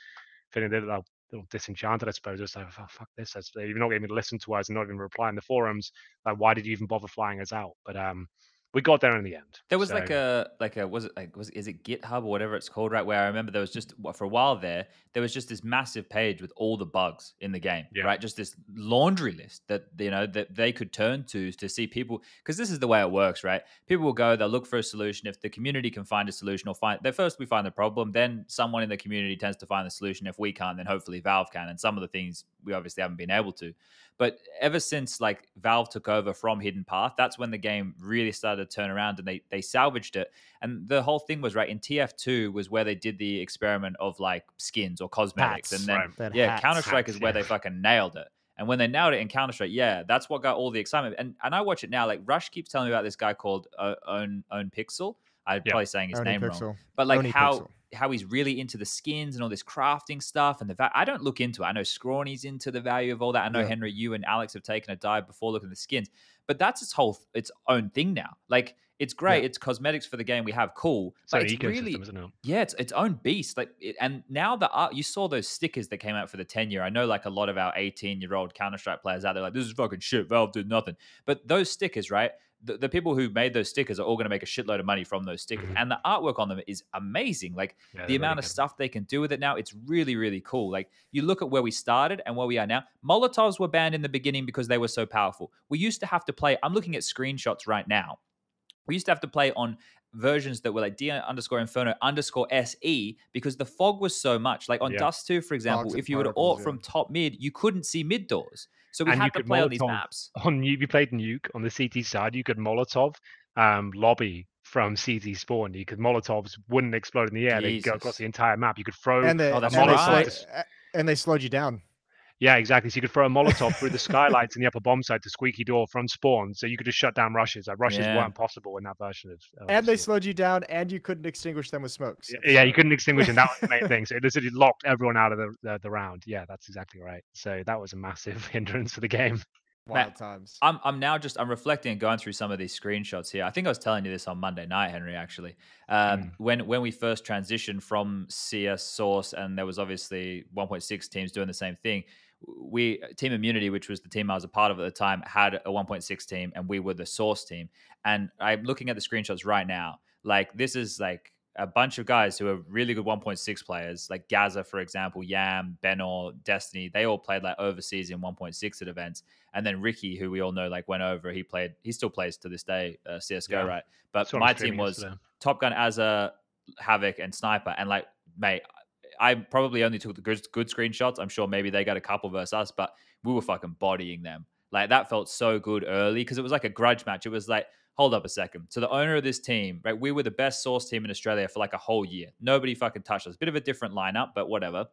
feeling a little, little disenchanted, I suppose. It's like, oh, fuck this. You're not even listen to us and not even reply in the forums. Like, why did you even bother flying us out? But um, we got there in the end. There was so. like a like a was it like was is it GitHub or whatever it's called right where I remember there was just for a while there there was just this massive page with all the bugs in the game yeah. right just this laundry list that you know that they could turn to to see people because this is the way it works right people will go they'll look for a solution if the community can find a solution or find they first we find the problem then someone in the community tends to find the solution if we can't then hopefully Valve can and some of the things we obviously haven't been able to but ever since like Valve took over from Hidden Path, that's when the game really started to turn around and they they salvaged it. And the whole thing was right in TF2 was where they did the experiment of like skins or cosmetics, hats, and then right. yeah, Counter Strike is yeah. where they fucking nailed it. And when they nailed it in Counter Strike, yeah, that's what got all the excitement. And and I watch it now. Like Rush keeps telling me about this guy called uh, Own Own Pixel. I'm probably saying his Oni name Pixel. wrong, but like Oni how Pixel how he's really into the skins and all this crafting stuff and the va- I don't look into it. I know Scrawny's into the value of all that. I know yeah. Henry, you and Alex have taken a dive before looking at the skins, but that's its whole its own thing now. Like it's great. Yeah. It's cosmetics for the game we have, cool. So but it's really, it? yeah, it's its own beast. Like, it, and now the art, you saw those stickers that came out for the ten year. I know, like a lot of our eighteen year old Counter Strike players out there, like this is fucking shit. Valve did nothing. But those stickers, right? The, the people who made those stickers are all going to make a shitload of money from those stickers. Mm-hmm. And the artwork on them is amazing. Like yeah, the amount really of good. stuff they can do with it now, it's really, really cool. Like you look at where we started and where we are now. Molotovs were banned in the beginning because they were so powerful. We used to have to play, I'm looking at screenshots right now. We used to have to play on versions that were like D underscore Inferno underscore SE because the fog was so much. Like on yeah. Dust 2, for example, if you were to AWP yeah. from top mid, you couldn't see mid doors. So we and had to play Molotov on these maps. <laughs> On you played Nuke on the CT side, you could Molotov um, lobby from CT spawn. You could Molotovs wouldn't explode in the air; they'd go across the entire map. You could throw and they, oh, and, they slowed, and they slowed you down. Yeah, exactly. So you could throw a Molotov through the skylights in the upper bomb site to squeaky door from spawn. So you could just shut down rushes. Like rushes yeah. weren't possible in that version of. of and they slowed you down, and you couldn't extinguish them with smokes. Yeah, yeah you couldn't extinguish them. That was the main thing. So it literally locked everyone out of the, the, the round. Yeah, that's exactly right. So that was a massive <laughs> hindrance for the game. Wild times. I'm I'm now just I'm reflecting and going through some of these screenshots here. I think I was telling you this on Monday night, Henry. Actually, um, mm. when when we first transitioned from CS Source, and there was obviously 1.6 teams doing the same thing we Team Immunity, which was the team I was a part of at the time, had a 1.6 team, and we were the source team. And I'm looking at the screenshots right now. Like this is like a bunch of guys who are really good 1.6 players, like Gaza, for example, Yam, Benor, Destiny. They all played like overseas in 1.6 at events, and then Ricky, who we all know, like went over. He played. He still plays to this day, uh, CS:GO, yeah. right? But my team was yesterday. Top Gun, as a Havoc, and Sniper, and like, mate, I probably only took the good, good screenshots. I'm sure maybe they got a couple versus us, but we were fucking bodying them. Like that felt so good early because it was like a grudge match. It was like, hold up a second. So the owner of this team, right? We were the best source team in Australia for like a whole year. Nobody fucking touched us. Bit of a different lineup, but whatever.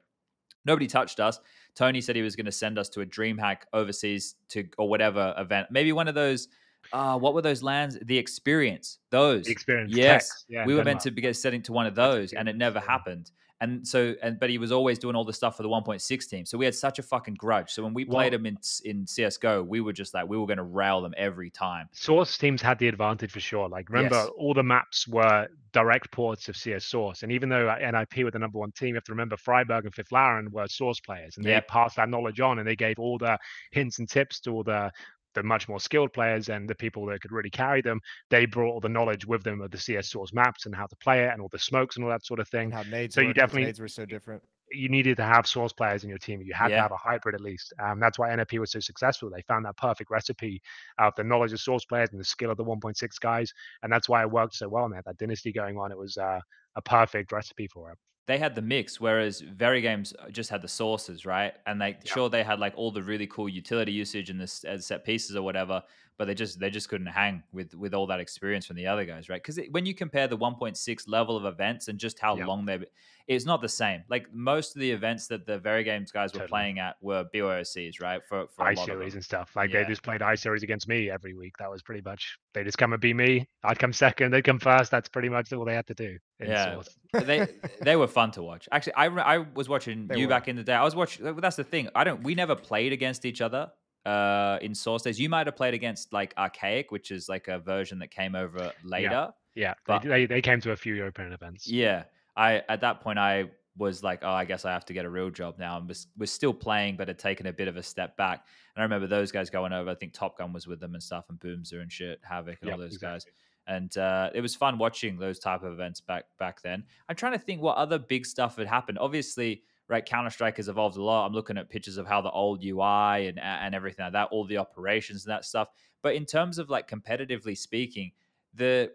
Nobody touched us. Tony said he was going to send us to a DreamHack overseas to or whatever event. Maybe one of those. Uh, what were those lands? The experience. Those. The experience. Yes. Yeah, we were meant to be setting to one of those, and it never yeah. happened. And so, and but he was always doing all the stuff for the 1.6 team. So we had such a fucking grudge. So when we played well, him in in CS:GO, we were just like we were going to rail them every time. Source teams had the advantage for sure. Like remember, yes. all the maps were direct ports of CS Source, and even though uh, NIP were the number one team, you have to remember Friberg and Fifflaren were Source players, and they yep. passed that knowledge on, and they gave all the hints and tips to all the the much more skilled players and the people that could really carry them, they brought all the knowledge with them of the CS source maps and how to play it and all the smokes and all that sort of thing. And how nades so you definitely nades were so different. You needed to have source players in your team. You had yeah. to have a hybrid at least. Um, that's why NIP was so successful. They found that perfect recipe of the knowledge of source players and the skill of the 1.6 guys, and that's why it worked so well. Man, that dynasty going on, it was uh, a perfect recipe for it they had the mix, whereas VeryGames uh, just had the sources, right? And they yeah. sure they had like all the really cool utility usage and the uh, set pieces or whatever, but they just they just couldn't hang with with all that experience from the other guys, right? Because when you compare the 1.6 level of events and just how Yep. long they, it's not the same. Like most of the events that the VeryGames guys were Totally. playing at were BOCs, right? For for iSeries and stuff. Like Yeah. they just played iSeries against me every week. That was pretty much they just come and beat me. I'd come second, they'd come first. That's pretty much all they had to do. Yeah. They <laughs> they were fun to watch. Actually, I I was watching They you were. back in the day. I was watching. That's the thing. I don't. We never played against each other uh, in Source Days. You might have played against like Archaic, which is like a version that came over later. Yeah, But- they, they came to a few European events. Yeah. I at that point I was like, oh, I guess I have to get a real job now. And was was still playing, but had taken a bit of a step back. And I remember those guys going over. I think Top Gun was with them and stuff, and Boomzer and shit, Havoc and all Yep, those guys. And uh, it was fun watching those type of events back back then. I'm trying to think what other big stuff had happened. Obviously, right, Counter Strike has evolved a lot. I'm looking at pictures of how the old UI and and everything like that, all the operations and that stuff. But in terms of like competitively speaking, the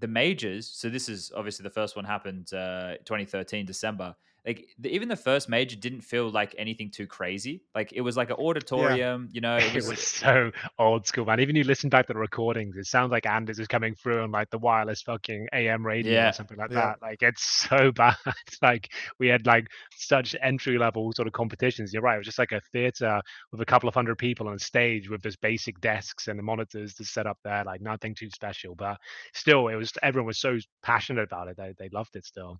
the majors so this is obviously the first one happened uh 2013 december like the, even the first major didn't feel like anything too crazy like it was like an auditorium you know <laughs> It was so old school, man. Even you listen back to the recordings, it sounds like Anders is coming through on like the wireless fucking AM radio Yeah. or something like Yeah. that. Like it's <laughs> so bad. like we had like such entry level sort of competitions. You're right. It was just like a theater with a couple of hundred people on stage with just basic desks and the monitors to set up there. Like nothing too special, but still, it was everyone was so passionate about it. They they loved it still.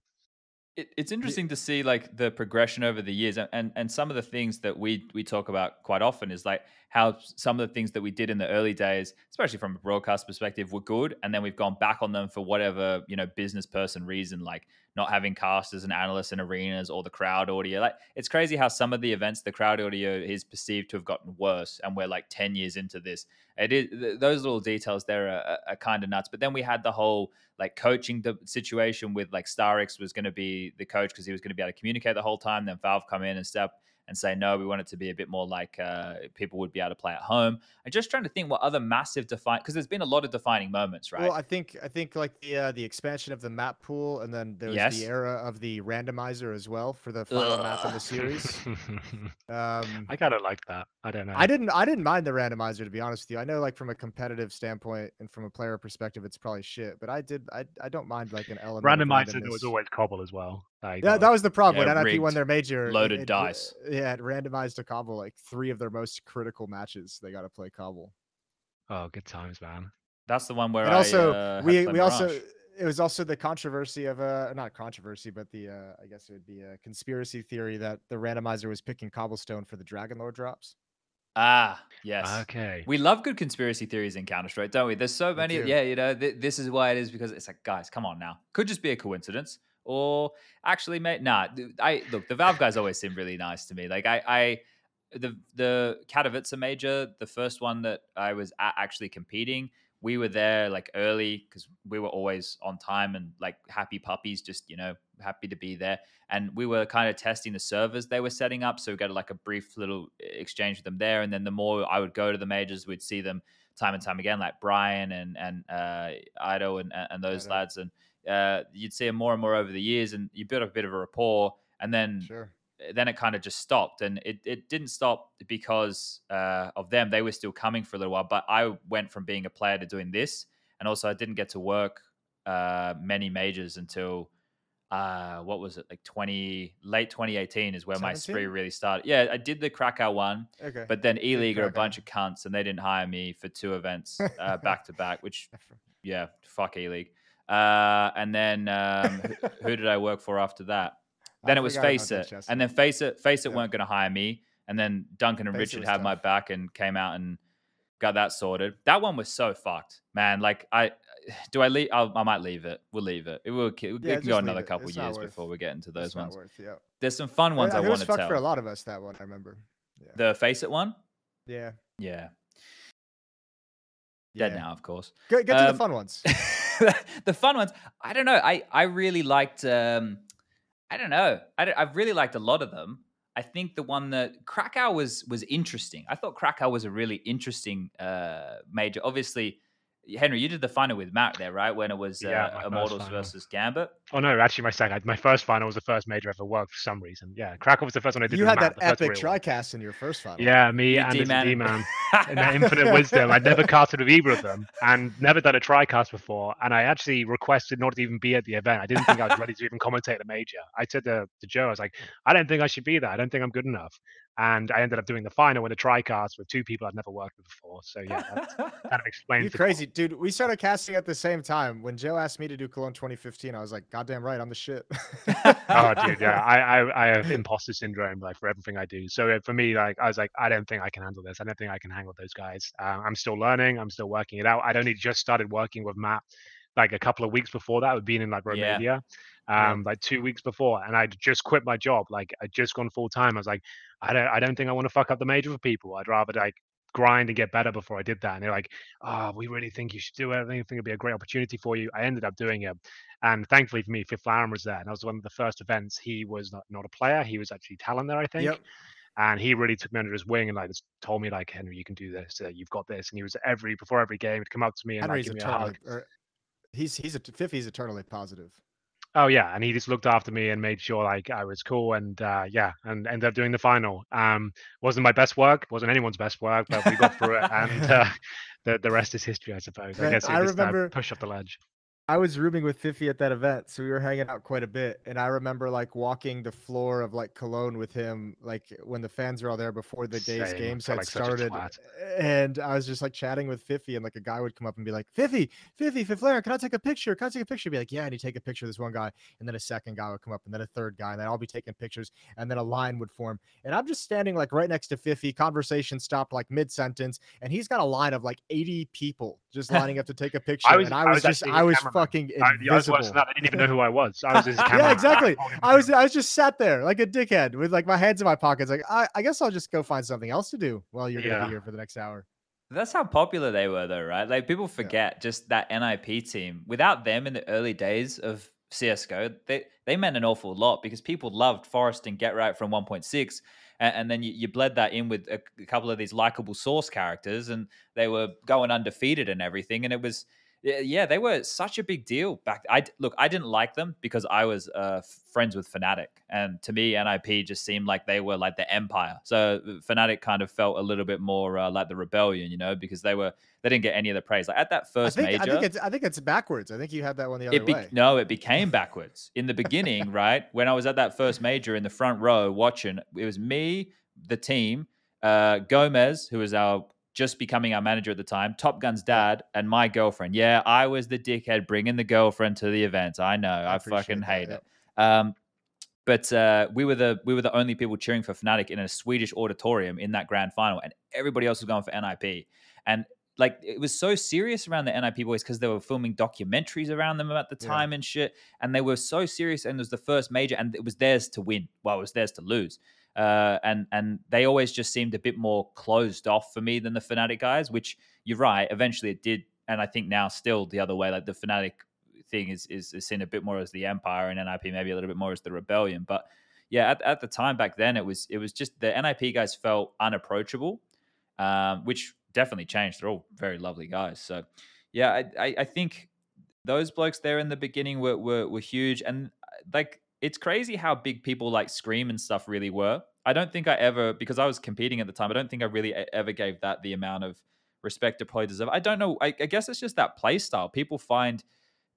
It, it's interesting to see like the progression over the years and, and and some of the things that we we talk about quite often is like how some of the things that we did in the early days especially from a broadcast perspective were good and then we've gone back on them for whatever you know business person reason like not having casters and analysts in arenas or the crowd audio like it's crazy how some of the events the crowd audio is perceived to have gotten worse and we're like 10 years into this it is th- those little details there are, are, are kind of nuts but then we had the whole like coaching the situation with like Starix was going to be the coach because he was going to be able to communicate the whole time. Then Valve come in and step and say no, we want it to be a bit more like uh, people would be able to play at home. I'm just trying to think what other massive define because there's been a lot of defining moments, right? Well, I think I think like the uh, the expansion of the map pool, and then there was Yes. the era of the randomizer as well for the final map in the series. Um, <laughs> I kind of like that. I don't know. I didn't I didn't mind the randomizer to be honest with you. I know like from a competitive standpoint and from a player perspective, it's probably shit, but I did I I don't mind like an element. of randomizer there was always cobble as well. Like, Yeah, that was the problem Yeah, when NIP won their major. loaded it- dice. Yeah, it randomized to Cobble like three of their most critical matches. They got to play Cobble. oh, good times, man. That's the one where and I, also uh, had we we also Mirage. it was also the controversy of uh not controversy but the uh i guess it would be a conspiracy theory that the randomizer was picking cobblestone for the Dragon Lore drops ah yes. Okay. We love good conspiracy theories in Counter Strike, don't we? There's so many. do. Yeah, you know, th- this is why it is because it's like, guys, come on now. Could just be a coincidence, or actually, mate, nah. I look, the Valve guys always seem really nice to me. Like, I, I, the the Katowice major, the first one that I was at actually competing, we were there like early because we were always on time and like happy puppies, just you know, happy to be there. And we were kind of testing the servers they were setting up, so we got like a brief little exchange with them there. And then the more I would go to the majors, we'd see them time and time again, like Brian and and uh, Ido and and those lads, and uh, you'd see them more and more over the years, and you build up a bit of a rapport. And then sure. then it kind of just stopped and it, it didn't stop because uh, of them. They were still coming for a little while but i went from being a player to doing this and also i didn't get to work uh, many majors until uh, what was it like 20 late 2018 is where my spree really started. Yeah i did the krakow one okay. but then ELEAGUE are a bunch of cunts and they didn't hire me for two events uh, back to back which <laughs> yeah fuck ELEAGUE uh, and then um, who, <laughs> who did i work for after that then I it was FACEIT, and then FACEIT, Face It Yeah. weren't going to hire me, and then Duncan and Face Richard had my back and came out and got that sorted. That one was so fucked, man. Like I, <sighs> do I leave? I'll, I might leave it. We'll leave it. It will. It, Yeah, can go another it. couple It's years worth- before we get into those ones. worth, yeah There's some fun ones I, I, it want was to fucked tell. for a lot of us that one i remember yeah The FACEIT one, yeah yeah, yeah dead now, of course. get, get to Um, the fun ones <laughs> <laughs> the fun ones. I don't know. I I really liked. um I don't know. I don't- I've really liked a lot of them. I think the one that Krakow was was interesting. I thought Krakow was a really interesting uh major. Obviously, Henry, you did the final with Matt there, right? When it was uh, Yeah, Immortals versus Gambit. Oh no, actually, my second, my first final was the first major I ever worked for some reason. Yeah, Krakow was the first one I did. You had Matt, that epic tricast in your first final. Yeah, me You and D-man. D-Man <laughs> and that infinite wisdom. I'd never casted with either of them and never done a tricast before. And I actually requested not to even be at the event. I didn't think I was ready to even commentate the major. I said to, to Joe, I was like, I don't think I should be there. I don't think I'm good enough. And I ended up doing the final with a tricast with two people I'd never worked with before. So yeah, that kind of <laughs> explains. You crazy, dude. We started casting at the same time. When Joe asked me to do Cologne 2015, I was like, goddamn right, I'm the shit. <laughs> oh dude yeah <laughs> I, I i have imposter syndrome like for everything i do so for me like i was like i don't think i can handle this i don't think i can handle those guys uh, i'm still learning i'm still working it out i'd only just started working with matt like a couple of weeks before that we'd been in like romania Yeah. Um like two weeks before and i'd just quit my job like i'd just gone full time i was like i don't i don't think i want to fuck up the major for people i'd rather like grind and get better before i did that and they're like oh we really think you should do it i think it'd be a great opportunity for you i ended up doing it and thankfully for me, Fifflaren was there. And that was one of the first events. He was not, not a player. He was actually talent there, I think. Yep. And he really took me under his wing and like just told me like, Henry, you can do this. Uh, you've got this. And he was every before every game, he'd come up to me and like give me a hug. or he's he's a Fiffy's eternally positive. Oh yeah, and he just looked after me and made sure like I was cool and uh, yeah, and ended up doing the final. Um, wasn't my best work, wasn't anyone's best work, but we got through it, and <laughs> uh, the the rest is history, I suppose. I guess I just uh, remember- push up the ledge. I was rooming with Fifi at that event, so we were hanging out quite a bit. And I remember like walking the floor of like Cologne with him, like when the fans were all there before the day's Same. games had like started. And I was just like chatting with Fifi, and like a guy would come up and be like, Fifi, Fifi, Fiflair, can I take a picture? Can I take a picture? Be like, yeah, and he'd take a picture of this one guy, and then a second guy would come up, and then a third guy, and they'd all be taking pictures, and then a line would form. And I'm just standing like right next to Fifi. Conversation stopped like mid sentence, and he's got a line of like 80 people just lining up to take a picture. was- and I I was, was just, I was. Fucking I, I was invisible. worse than that. I didn't even know who <laughs> I was. I was his camera. yeah, exactly. <laughs> I was I was just sat there like a dickhead with like my hands in my pockets. Like I, I guess I'll just go find something else to do while you're gonna be here for the next hour. That's how popular they were, though, right? Like people forget just that NIP team. Without them in the early days of CS:GO, they they meant an awful lot because people loved f0rest and GeT_RiGhT from 1.6, and, and then you, you bled that in with a, a couple of these likable source characters, and they were going undefeated and everything, and it was. Yeah, yeah, they were such a big deal back. I look, I didn't like them because I was uh, friends with Fnatic, and to me, NIP just seemed like they were like the Empire. So uh, Fnatic kind of felt a little bit more uh, like the rebellion, you know, because they were they didn't get any of the praise. Like at that I first think major, I think it's I think it's backwards. I think you had that one the other be- way. no, it became backwards in the beginning, <laughs> right? When I was at that first major in the front row watching, it was me, the team, uh, Gomez, who was our just becoming our manager at the time, Top Gun's dad, and my girlfriend. Yeah, I was the dickhead bringing the girlfriend to the event. I know, I, appreciate fucking hate it. Um, but uh, we were the we were the only people cheering for Fnatic in a Swedish auditorium in that grand final, and everybody else was going for NIP. And like it was so serious around the NIP boys because they were filming documentaries around them at the Yeah. time and shit, and they were so serious. And it was the first major, and it was theirs to win. Well, it was theirs to lose. Uh, and and they always just seemed a bit more closed off for me than the Fnatic guys. Which you're right. Eventually, it did, and I think now still the other way. Like the Fnatic thing is, is is seen a bit more as the empire and NIP maybe a little bit more as the rebellion. But yeah, at, at the time back then, it was it was just the NIP guys felt unapproachable, um, which definitely changed. They're all very lovely guys. So yeah, I, I, I think those blokes there in the beginning were, were were huge, and like it's crazy how big people like Scream and stuff really were. I don't think I ever because I was competing at the time. I don't think I really ever gave that the amount of respect it probably deserve. I don't know. I, I guess it's just that play style. People find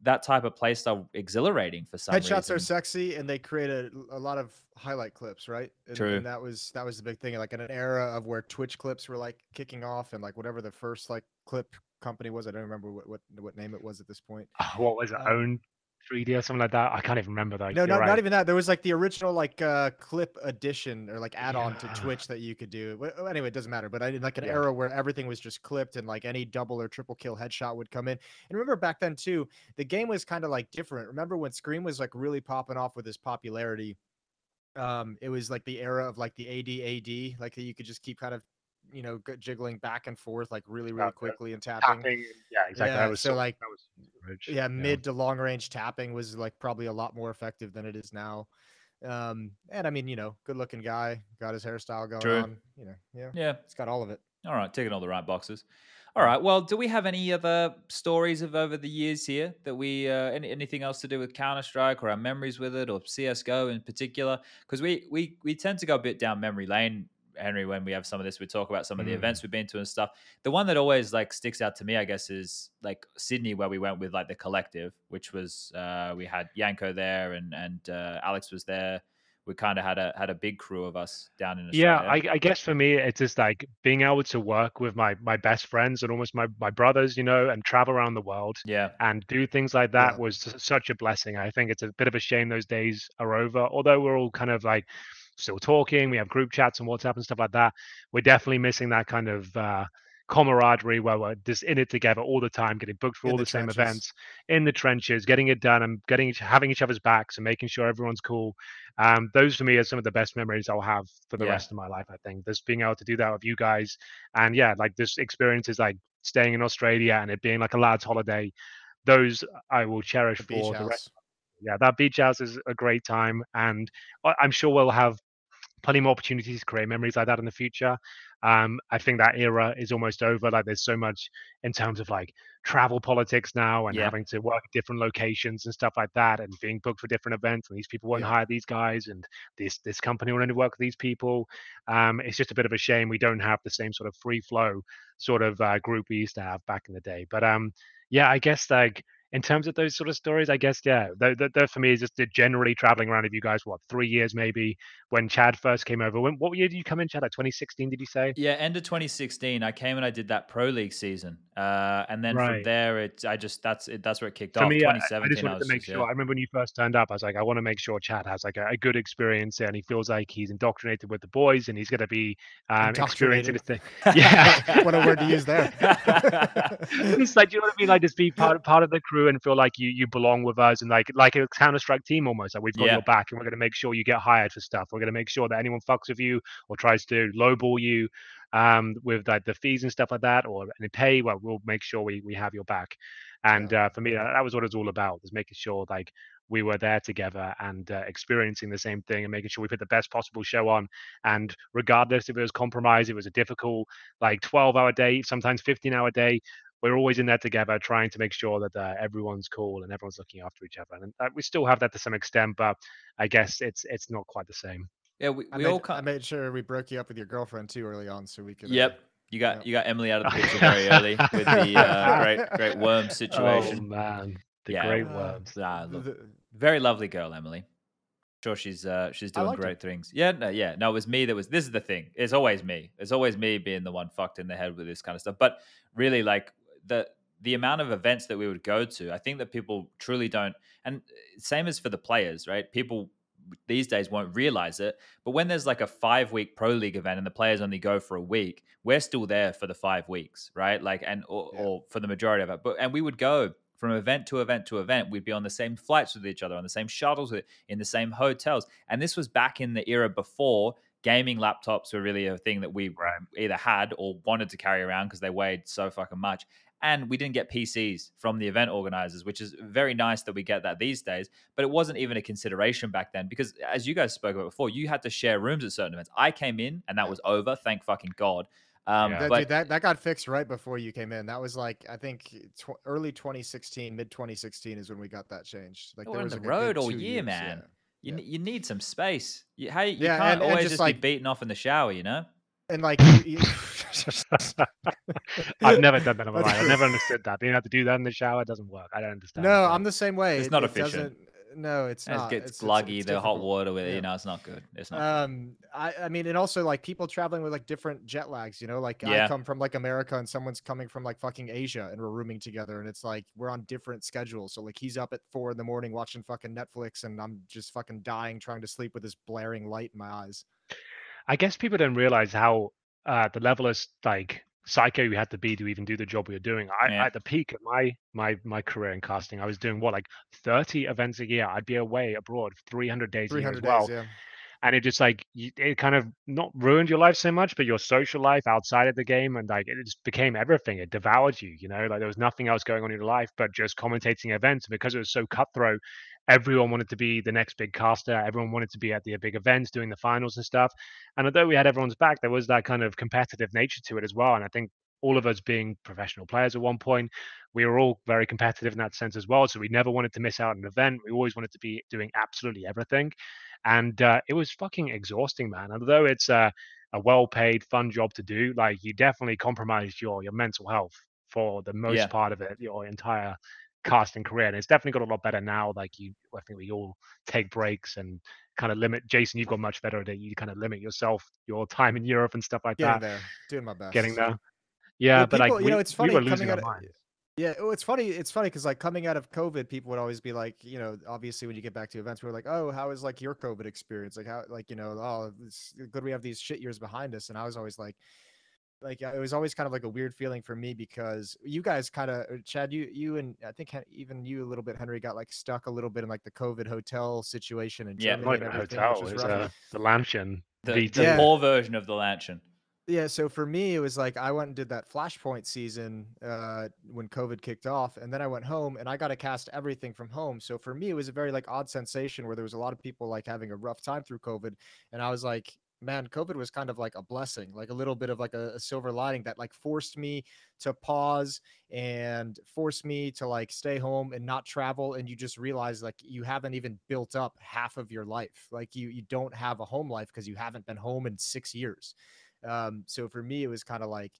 that type of play style exhilarating for some Headshots reason. are sexy, and they create a, a lot of highlight clips, right? And, True. And that was that was the big thing. Like in an era of where Twitch clips were like kicking off, and like whatever the first like clip company was, I don't remember what what, what name it was at this point. Oh, what was it? Uh, Own 3D or something like that. I can't even remember though. no, not, right. not even that. There was like the original like uh clip edition or like add-on to Twitch that you could do. Wh- Anyway, it doesn't matter. But I in like an Yeah. era where everything was just clipped and like any double or triple kill headshot would come in. And remember back then too, the game was kind of like different. Remember when Scream was like really popping off with his popularity? Um, it was like the era of like the AD AD, like that you could just keep kind of you know jiggling back and forth like really really Yeah, quickly and tapping. Tapping. Yeah, exactly. Yeah, that was so, like, that was rich. yeah mid to long range tapping was like probably a lot more effective than it is now um and i mean you know good looking guy got his hairstyle going True. on you know yeah Yeah. it's got all of it All right, ticking all the right boxes. All right. Well, do we have any other stories of over the years here that we uh, any, anything else to do with Counter Strike or our memories with it or CS:GO in particular? Because we we we tend to go a bit down memory lane. Henry, when we have some of this, we talk about some of the Mm. events we've been to and stuff. The one that always like sticks out to me, I guess, is like Sydney, where we went with like the collective, which was uh, we had Yanko there and and uh, Alex was there. We kind of had a had a big crew of us down in Yeah, Australia. I, I guess for me, it's just like being able to work with my my best friends and almost my my brothers, you know, and travel around the world yeah, and do things like that Yeah. was such a blessing. I think it's a bit of a shame those days are over. Although we're all kind of like still talking, we have group chats and WhatsApp and stuff like that. We're definitely missing that kind of uh, camaraderie where we're just in it together all the time, getting booked for In all the the, same events in the trenches, getting it done, and getting each, having each other's backs and making sure everyone's cool. Um, those for me are some of the best memories I'll have for the Yeah. rest of my life. I think just being able to do that with you guys, and yeah, like this experience is like staying in Australia and it being like a lad's holiday. Those I will cherish The for the rest. house. Yeah, that beach house is a great time, and I'm sure we'll have plenty more opportunities to create memories like that in the future. Um, I think that era is almost over. Like there's so much in terms of like travel politics now and Yeah. having to work at different locations and stuff like that and being booked for different events and these people won't Yeah. hire these guys and this this company will only work with these people. Um, it's just a bit of a shame we don't have the same sort of free flow sort of uh, group we used to have back in the day. But um, yeah, I guess like in terms of those sort of stories, I guess yeah, that, that, that for me is just the generally traveling around with you guys. What three years maybe when Chad first came over? When what year did you come in, Chad? Like 2016, did you say? Yeah, end of 2016, I came and I did that pro league season, uh, and then from there, it I just that's it. That's where it kicked For off. me, I, I 2017, just I wanted was to make just, sure. yeah. I remember when you first turned up, I was like, I want to make sure Chad has like a, a good experience and he feels like he's indoctrinated with the boys and he's going to be um, experiencing Indoctrinated. the thing. <laughs> Yeah. what a word to use there. <laughs> <laughs> it's like you know what I mean, like just be part part of the crew and feel like you you belong with us and like like a Counter Strike team almost. Like we've got Yeah. your back and we're gonna make sure you get hired for stuff. We're gonna make sure that anyone fucks with you or tries to lowball you um with like the fees and stuff like that or any pay. Well, we'll make sure we we have your back. And uh, for me, that, that was what it was all about, was making sure like we were there together and uh, experiencing the same thing and making sure we put the best possible show on. And regardless if it was compromised, it was a difficult like 12 hour day, sometimes 15 hour day. We're always in there together, trying to make sure that uh, everyone's cool and everyone's looking after each other. And uh, we still have that to some extent, but I guess it's it's not quite the same. yeah, we, I we made, all I kind made sure we broke you up with your girlfriend too early on, so we could. uh, Yep, you got yeah. you got Emily out of the picture very <laughs> early with the uh, great great worm situation. Oh man, the Yeah. great Uh, worms. Ah, look, the- very lovely girl, Emily. Sure, she's uh, she's doing liked her. great things. Yeah, no, yeah, no, it was me that was. This is the thing. It's always me. It's always me being the one fucked in the head with this kind of stuff. But really, like the the amount of events that we would go to, I think that people truly don't. And uh, same as for the players, right? People these days won't realize it. But when there's like a five week pro league event and the players only go for a week, we're still there for the five weeks, right? Like, and or, Yeah. or for the majority of it. But and we would go from event to event to event. We'd be on the same flights with each other, on the same shuttles, with, in the same hotels. And this was back in the era before gaming laptops were really a thing that we Right. either had or wanted to carry around because they weighed so fucking much. And we didn't get PCs from the event organizers, which is very nice that we get that these days. But it wasn't even a consideration back then because, as you guys spoke about before, you had to share rooms at certain events. I came in and that was over. Thank fucking God. Um, Yeah. That, but dude, that that got fixed right before you came in. That was like I think tw- early 2016, mid 2016 is when we got that changed. Like We're there on was the like a road good all year, years, man. yeah. you, yeah. ne- you need some space. You, how, you Yeah, can't and- and always just, just, like- be beaten off in the shower, you know? And like you- you- <laughs> I've never done that in my life. I've never understood that. Being able to do that in the shower doesn't work. I don't understand. no, but- I'm the same way. It's It- not efficient. doesn't- No, it's And not. it gets It's- it's- gluggy, it's the hot water with it, Yeah. you know, it's not good. It's not good. Um, I, I mean, and also like people traveling with like different jet lags, you know, like Yeah. I come from like America and someone's coming from like fucking Asia and we're rooming together and it's like we're on different schedules. So like he's up at four in the morning watching fucking Netflix and I'm just fucking dying trying to sleep with this blaring light in my eyes. I guess people don't realize how uh, the level of like psycho you had to be to even do the job we were doing. I Yeah. at the peak of my my my career in casting, I was doing what like 30 events a year. I'd be away abroad 300 days a year as well. days, yeah. and it just like it kind of not ruined your life so much but your social life outside of the game and like it just became everything it devoured you you know like there was nothing else going on in your life but just commentating events and because it was so cutthroat everyone wanted to be the next big caster everyone wanted to be at the big events doing the finals and stuff and although we had everyone's back there was that kind of competitive nature to it as well and i think all of us being professional players at one point, we were all very competitive in that sense as well. So we never wanted to miss out on an event. We always wanted to be doing absolutely everything, and uh, it was fucking exhausting, man. Although it's a, a well-paid, fun job to do, like you definitely compromised your your mental health for the most Yeah. part of it, your entire casting career. And it's definitely got a lot better now. Like you, I think we all take breaks and kind of limit. Jason, you've got much better at it. You kind of limit yourself, your time in Europe and stuff like Getting that. there, doing my best. Getting there. Yeah, Well, but like people- you know, it's we funny were coming losing our out of- minds. Yeah, oh, it's funny. It's funny because like coming out of COVID, people would always be like, you know, obviously when you get back to events, we're like, oh, how is like your COVID experience? Like how, like you know, oh, it's good we have these shit years behind us. And I was always like, like uh, it was always kind of like a weird feeling for me because you guys kind of, Chad, you, you and I think even you a little bit, Henry, got like stuck a little bit in like the COVID hotel situation in Yeah, Germany Not and even hotel. which It was was uh, the Lancian. The, Vita. the Yeah. poor version of the Lancian. Yeah, so for me, it was like I went and did that Flashpoint season uh, when COVID kicked off, and then I went home and I got to cast everything from home. So for me, it was a very like odd sensation where there was a lot of people like having a rough time through COVID, and I was like, man, COVID was kind of like a blessing, like a little bit of like a, a silver lining that like forced me to pause and forced me to like stay home and not travel, and you just realize like you haven't even built up half of your life, like you you don't have a home life because you haven't been home in six years. Um, so for me, it was kind of like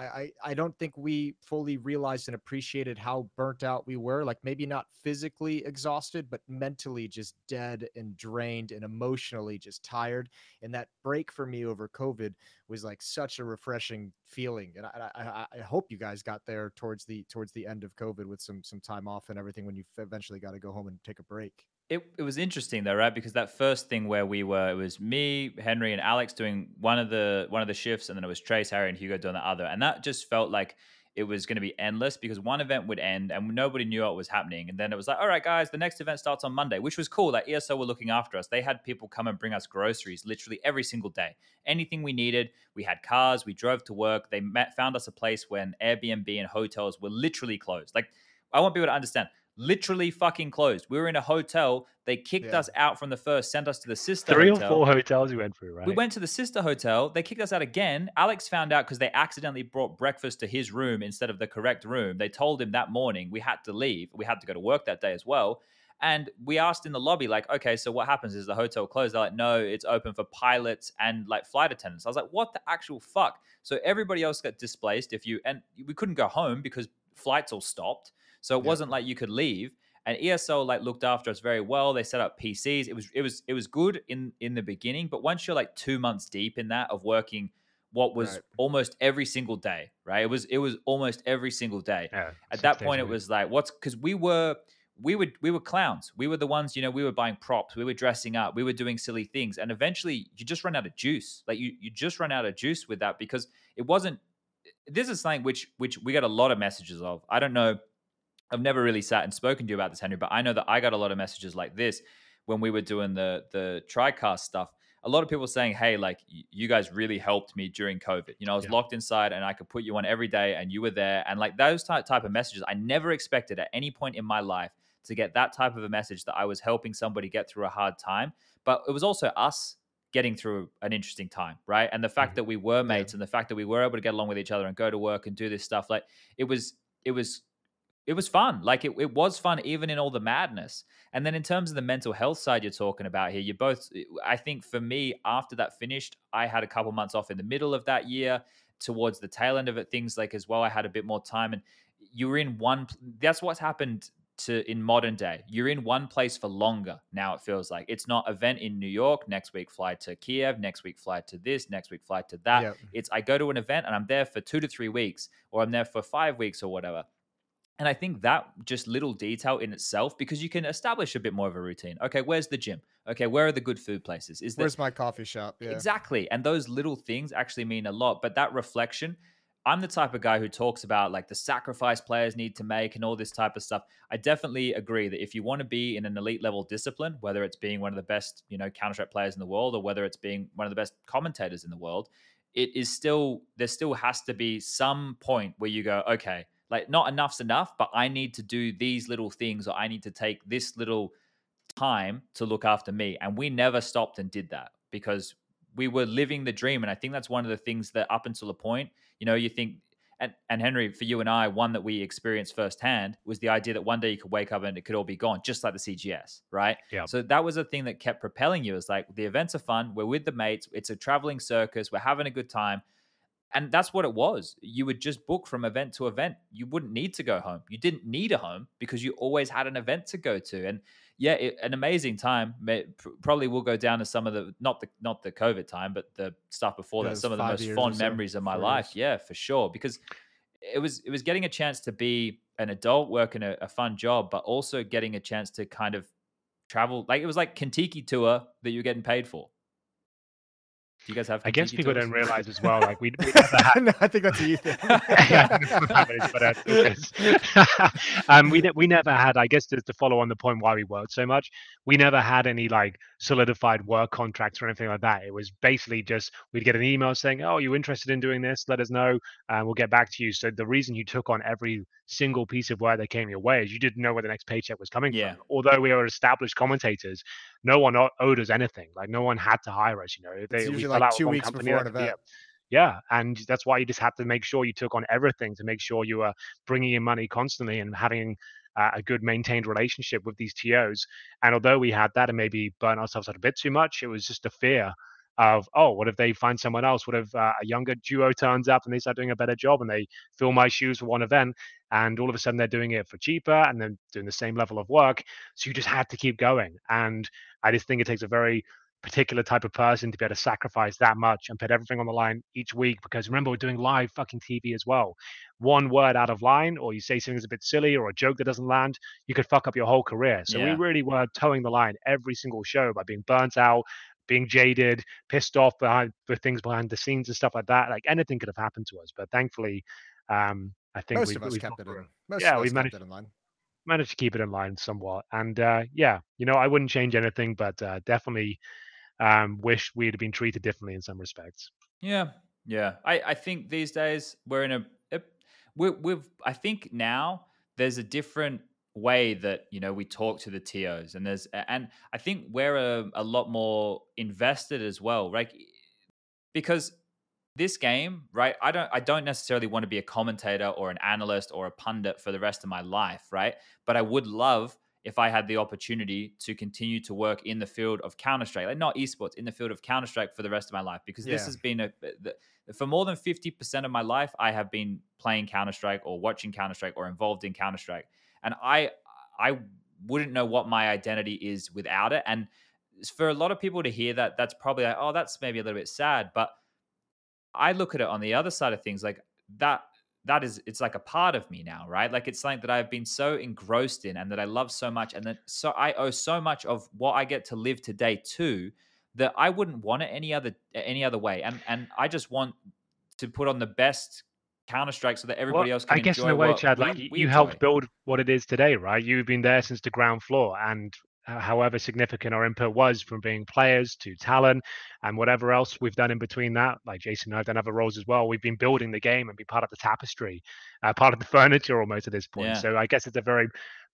I, I don't think we fully realized and appreciated how burnt out we were. Like maybe not physically exhausted, but mentally just dead and drained and emotionally just tired. And that break for me over COVID was like such a refreshing feeling. And I, I, I- I hope you guys got there towards the towards the end of COVID with some some time off and everything when you eventually got to go home and take a break. It, it was interesting though, right? Because that first thing where we were, it was me, Henry, and Alex doing one of the one of the shifts, and then it was Trace, Harry, and Hugo doing the other, and that just felt like it was going to be endless because one event would end and nobody knew what was happening, and then it was like, all right, guys, the next event starts on Monday, which was cool. Like ESL were looking after us; they had people come and bring us groceries literally every single day, anything we needed. We had cars, we drove to work. They met, found us a place when Airbnb and hotels were literally closed. Like I want people to understand literally fucking closed. We were in a hotel. They kicked Yeah. us out from the first, sent us to the sister Three or four hotels we went through, right? We went to the sister hotel. They kicked us out again. Alex found out because they accidentally brought breakfast to his room instead of the correct room. They told him that morning we had to leave. We had to go to work that day as well. And we asked in the lobby, like, okay, so what happens? Is the hotel closed? They're like, no, it's open for pilots and like flight attendants. I was like, what the actual fuck? So everybody else got displaced. If you and we couldn't go home because flights all stopped. So it Yeah. wasn't like you could leave and ESL like looked after us very well. They set up PCs. It was it was it was good in in the beginning, but once you're like two months deep in that of working what was Right. almost every single day, right? It was it was almost every single day. Yeah, At that point, it was like what's because we were we were we were clowns. We were the ones, you know, we were buying props, we were dressing up, we were doing silly things, and eventually you just run out of juice. Like you you just run out of juice with that because it wasn't. This is something which which we got a lot of messages of. I don't know. I've never really sat and spoken to you about this, Henry, but I know that I got a lot of messages like this when we were doing the the TriCast stuff. A lot of people saying, "Hey, like you guys really helped me during COVID. You know, I was Yeah. locked inside and I could put you on every day, and you were there." And like those type type of messages, I never expected at any point in my life to get that type of a message that I was helping somebody get through a hard time. But it was also us getting through an interesting time, right? And the fact Mhm. that we were mates and the fact that we were able to get along with each other and go to work and do this stuff, like it was, it was it was fun. Like it, it was fun even in all the madness. And then in terms of the mental health side you're talking about here, you both eh, I think for me, after that finished, I had a couple months off in the middle of that year. Towards the tail end of it, things like as well, I had a bit more time. And you were in one that's what's happened to in modern day. You're in one place for longer now, it feels like. It's not event in New York, next week fly to Kiev, next week fly to this, next week fly to that. Yep. It's I go to an event and I'm there for two to three weeks, or I'm there for five weeks or whatever. And I think that just little detail in itself, because you can establish a bit more of a routine. Okay, where's the gym? Okay, where are the good food places? Is there Where's my coffee shop? Yeah. Exactly. And those little things actually mean a lot. But that reflection, I'm the type of guy who talks about like the sacrifice players need to make and all this type of stuff. I definitely agree that if you want to be in an elite level discipline, whether it's being one of the best, you know, Counter Strike players in the world or whether it's being one of the best commentators in the world, it is still, there still has to be some point where you go, okay, like not enough's enough, but I need to do these little things or I need to take this little time to look after me. And we never stopped and did that because we were living the dream. And I think that's one of the things that up until a point, you know, you think, and, and Henry, for you and I, one that we experienced firsthand was the idea that one day you could wake up and it could all be gone, just like the CGS, right? Yeah. So that was a thing that kept propelling you. Is like the events are fun. We're with the mates. It's a traveling circus. We're having a good time. And that's what it was. You would just book from event to event. You wouldn't need to go home. You didn't need a home because you always had an event to go to. And yeah, it, an amazing time. Probably will go down to some of the not the not the COVID time, but the stuff before that. Some of the most fond so, memories of my life. Years. Yeah, for sure. Because it was it was getting a chance to be an adult working a, a fun job, but also getting a chance to kind of travel. Like it was like Kentucky tour that you're getting paid for. Do you guys have? I guess people tours? don't realize as well. Like we, we never had. no, I think that's a you thing. um, we we never had. I guess to, to follow on the point why we worked so much, we never had any like solidified work contracts or anything like that. It was basically just we'd get an email saying, "Oh, you interested in doing this? Let us know, and we'll get back to you." So the reason you took on every single piece of work that came your way is you didn't know where the next paycheck was coming yeah. from. Although we were established commentators, no one owed us anything. Like no one had to hire us. You know, they, it's usually like two weeks before an event. Yeah. Yeah, and that's why you just had to make sure you took on everything to make sure you were bringing in money constantly and having uh, a good maintained relationship with these TOs. And although we had that and maybe burn ourselves out a bit too much, it was just a fear of oh what if they find someone else what if uh, a younger duo turns up and they start doing a better job and they fill my shoes for one event and all of a sudden they're doing it for cheaper and then doing the same level of work so you just had to keep going and i just think it takes a very particular type of person to be able to sacrifice that much and put everything on the line each week because remember we're doing live fucking tv as well one word out of line or you say something that's a bit silly or a joke that doesn't land you could fuck up your whole career so yeah. we really were towing the line every single show by being burnt out being jaded, pissed off behind for things behind the scenes and stuff like that. Like anything could have happened to us, but thankfully, um, I think most we, of us we kept it in. Most yeah, we managed it in line. Managed to keep it in line somewhat, and uh, yeah, you know, I wouldn't change anything, but uh, definitely um, wish we'd been treated differently in some respects. Yeah, yeah. I I think these days we're in a, a we we've I think now there's a different way that you know we talk to the tos and there's and i think we're a, a lot more invested as well right because this game right i don't i don't necessarily want to be a commentator or an analyst or a pundit for the rest of my life right but i would love if i had the opportunity to continue to work in the field of counter-strike like not esports in the field of counter-strike for the rest of my life because yeah. this has been a the, for more than 50% of my life i have been playing counter-strike or watching counter-strike or involved in counter-strike and I I wouldn't know what my identity is without it. And for a lot of people to hear that, that's probably like, oh, that's maybe a little bit sad. But I look at it on the other side of things, like that that is it's like a part of me now right like it's something that i've been so engrossed in and that i love so much and that so i owe so much of what i get to live today to that i wouldn't want it any other any other way and and i just want to put on the best Counter Strike so that everybody well, else can. I guess in a way, Chad, like we, we you helped build what it is today, right? You've been there since the ground floor, and however significant our input was from being players to talent and whatever else we've done in between that like jason and i've done other roles as well we've been building the game and be part of the tapestry uh, part of the <laughs> furniture almost at this point yeah. so i guess it's a very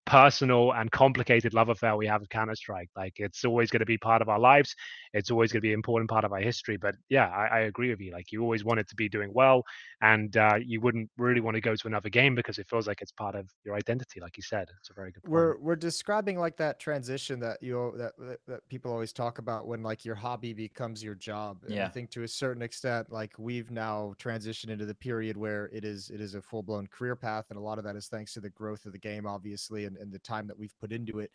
personal and complicated love affair we have with Counter Strike. Like it's always going to be part of our lives. It's always going to be an important part of our history. But yeah, I, I agree with you. Like you always want it to be doing well, and uh, you wouldn't really want to go to another game because it feels like it's part of your identity. Like you said, it's a very good. Point. We're we're describing like that transition that you that, that, that people always talk about when like your hobby becomes your job. And yeah. I think to a certain extent, like we've now transitioned into the period where it is it is a full blown career path, and a lot of that is thanks to the growth of the game, obviously, and and the time that we've put into it.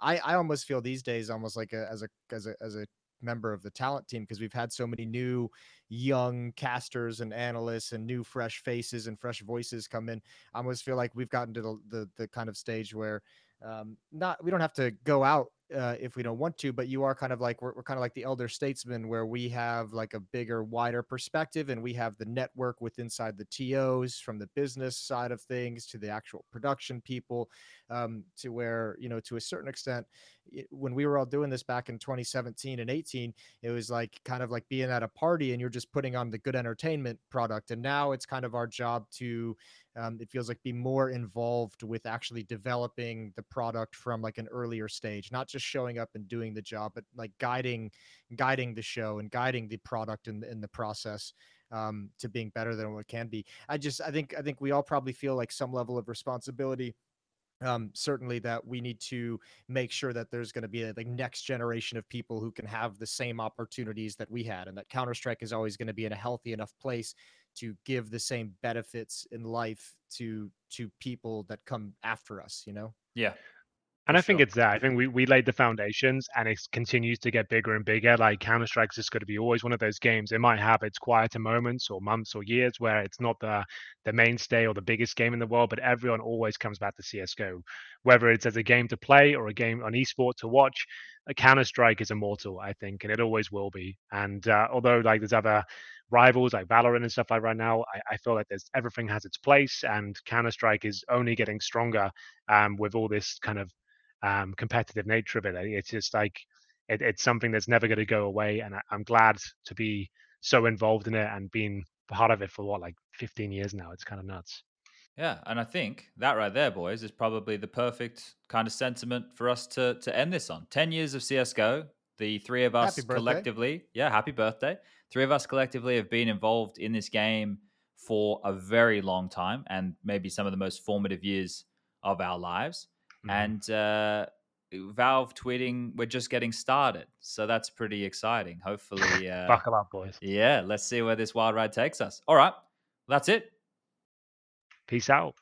I, I almost feel these days almost like a, as a as a as a member of the talent team because we've had so many new young casters and analysts and new fresh faces and fresh voices come in. I almost feel like we've gotten to the the, the kind of stage where um, not we don't have to go out uh, if we don't want to, but you are kind of like we're, we're kind of like the elder statesman where we have like a bigger, wider perspective, and we have the network with inside the TOs from the business side of things to the actual production people, um, to where you know to a certain extent, it, when we were all doing this back in 2017 and 18, it was like kind of like being at a party and you're just putting on the good entertainment product, and now it's kind of our job to um, it feels like be more involved with actually developing the product from like an earlier stage not just showing up and doing the job but like guiding guiding the show and guiding the product in, in the process um, to being better than what can be. I just I think I think we all probably feel like some level of responsibility um, certainly that we need to make sure that there's going to be a like next generation of people who can have the same opportunities that we had and that counter-strike is always going to be in a healthy enough place to give the same benefits in life to to people that come after us you know yeah and I think it's that. I think we, we laid the foundations and it continues to get bigger and bigger. Like Counter Strike's just going to be always one of those games. It might have its quieter moments or months or years where it's not the the mainstay or the biggest game in the world, but everyone always comes back to CS:GO, whether it's as a game to play or a game on esport to watch. A Counter Strike is immortal, I think, and it always will be. And uh, although like there's other rivals like Valorant and stuff like right now, I, I feel like there's everything has its place, and Counter Strike is only getting stronger um, with all this kind of um, competitive nature of it. It's just like it, it's something that's never going to go away, and I, I'm glad to be so involved in it and being part of it for what like 15 years now. It's kind of nuts. Yeah, and I think that right there, boys, is probably the perfect kind of sentiment for us to to end this on. Ten years of CS:GO. The three of us collectively, yeah, happy birthday. Three of us collectively have been involved in this game for a very long time, and maybe some of the most formative years of our lives. Mm-hmm. And uh, Valve tweeting, we're just getting started. So that's pretty exciting. Hopefully, <laughs> uh, buckle up, boys. Yeah, let's see where this wild ride takes us. All right, that's it. Peace out.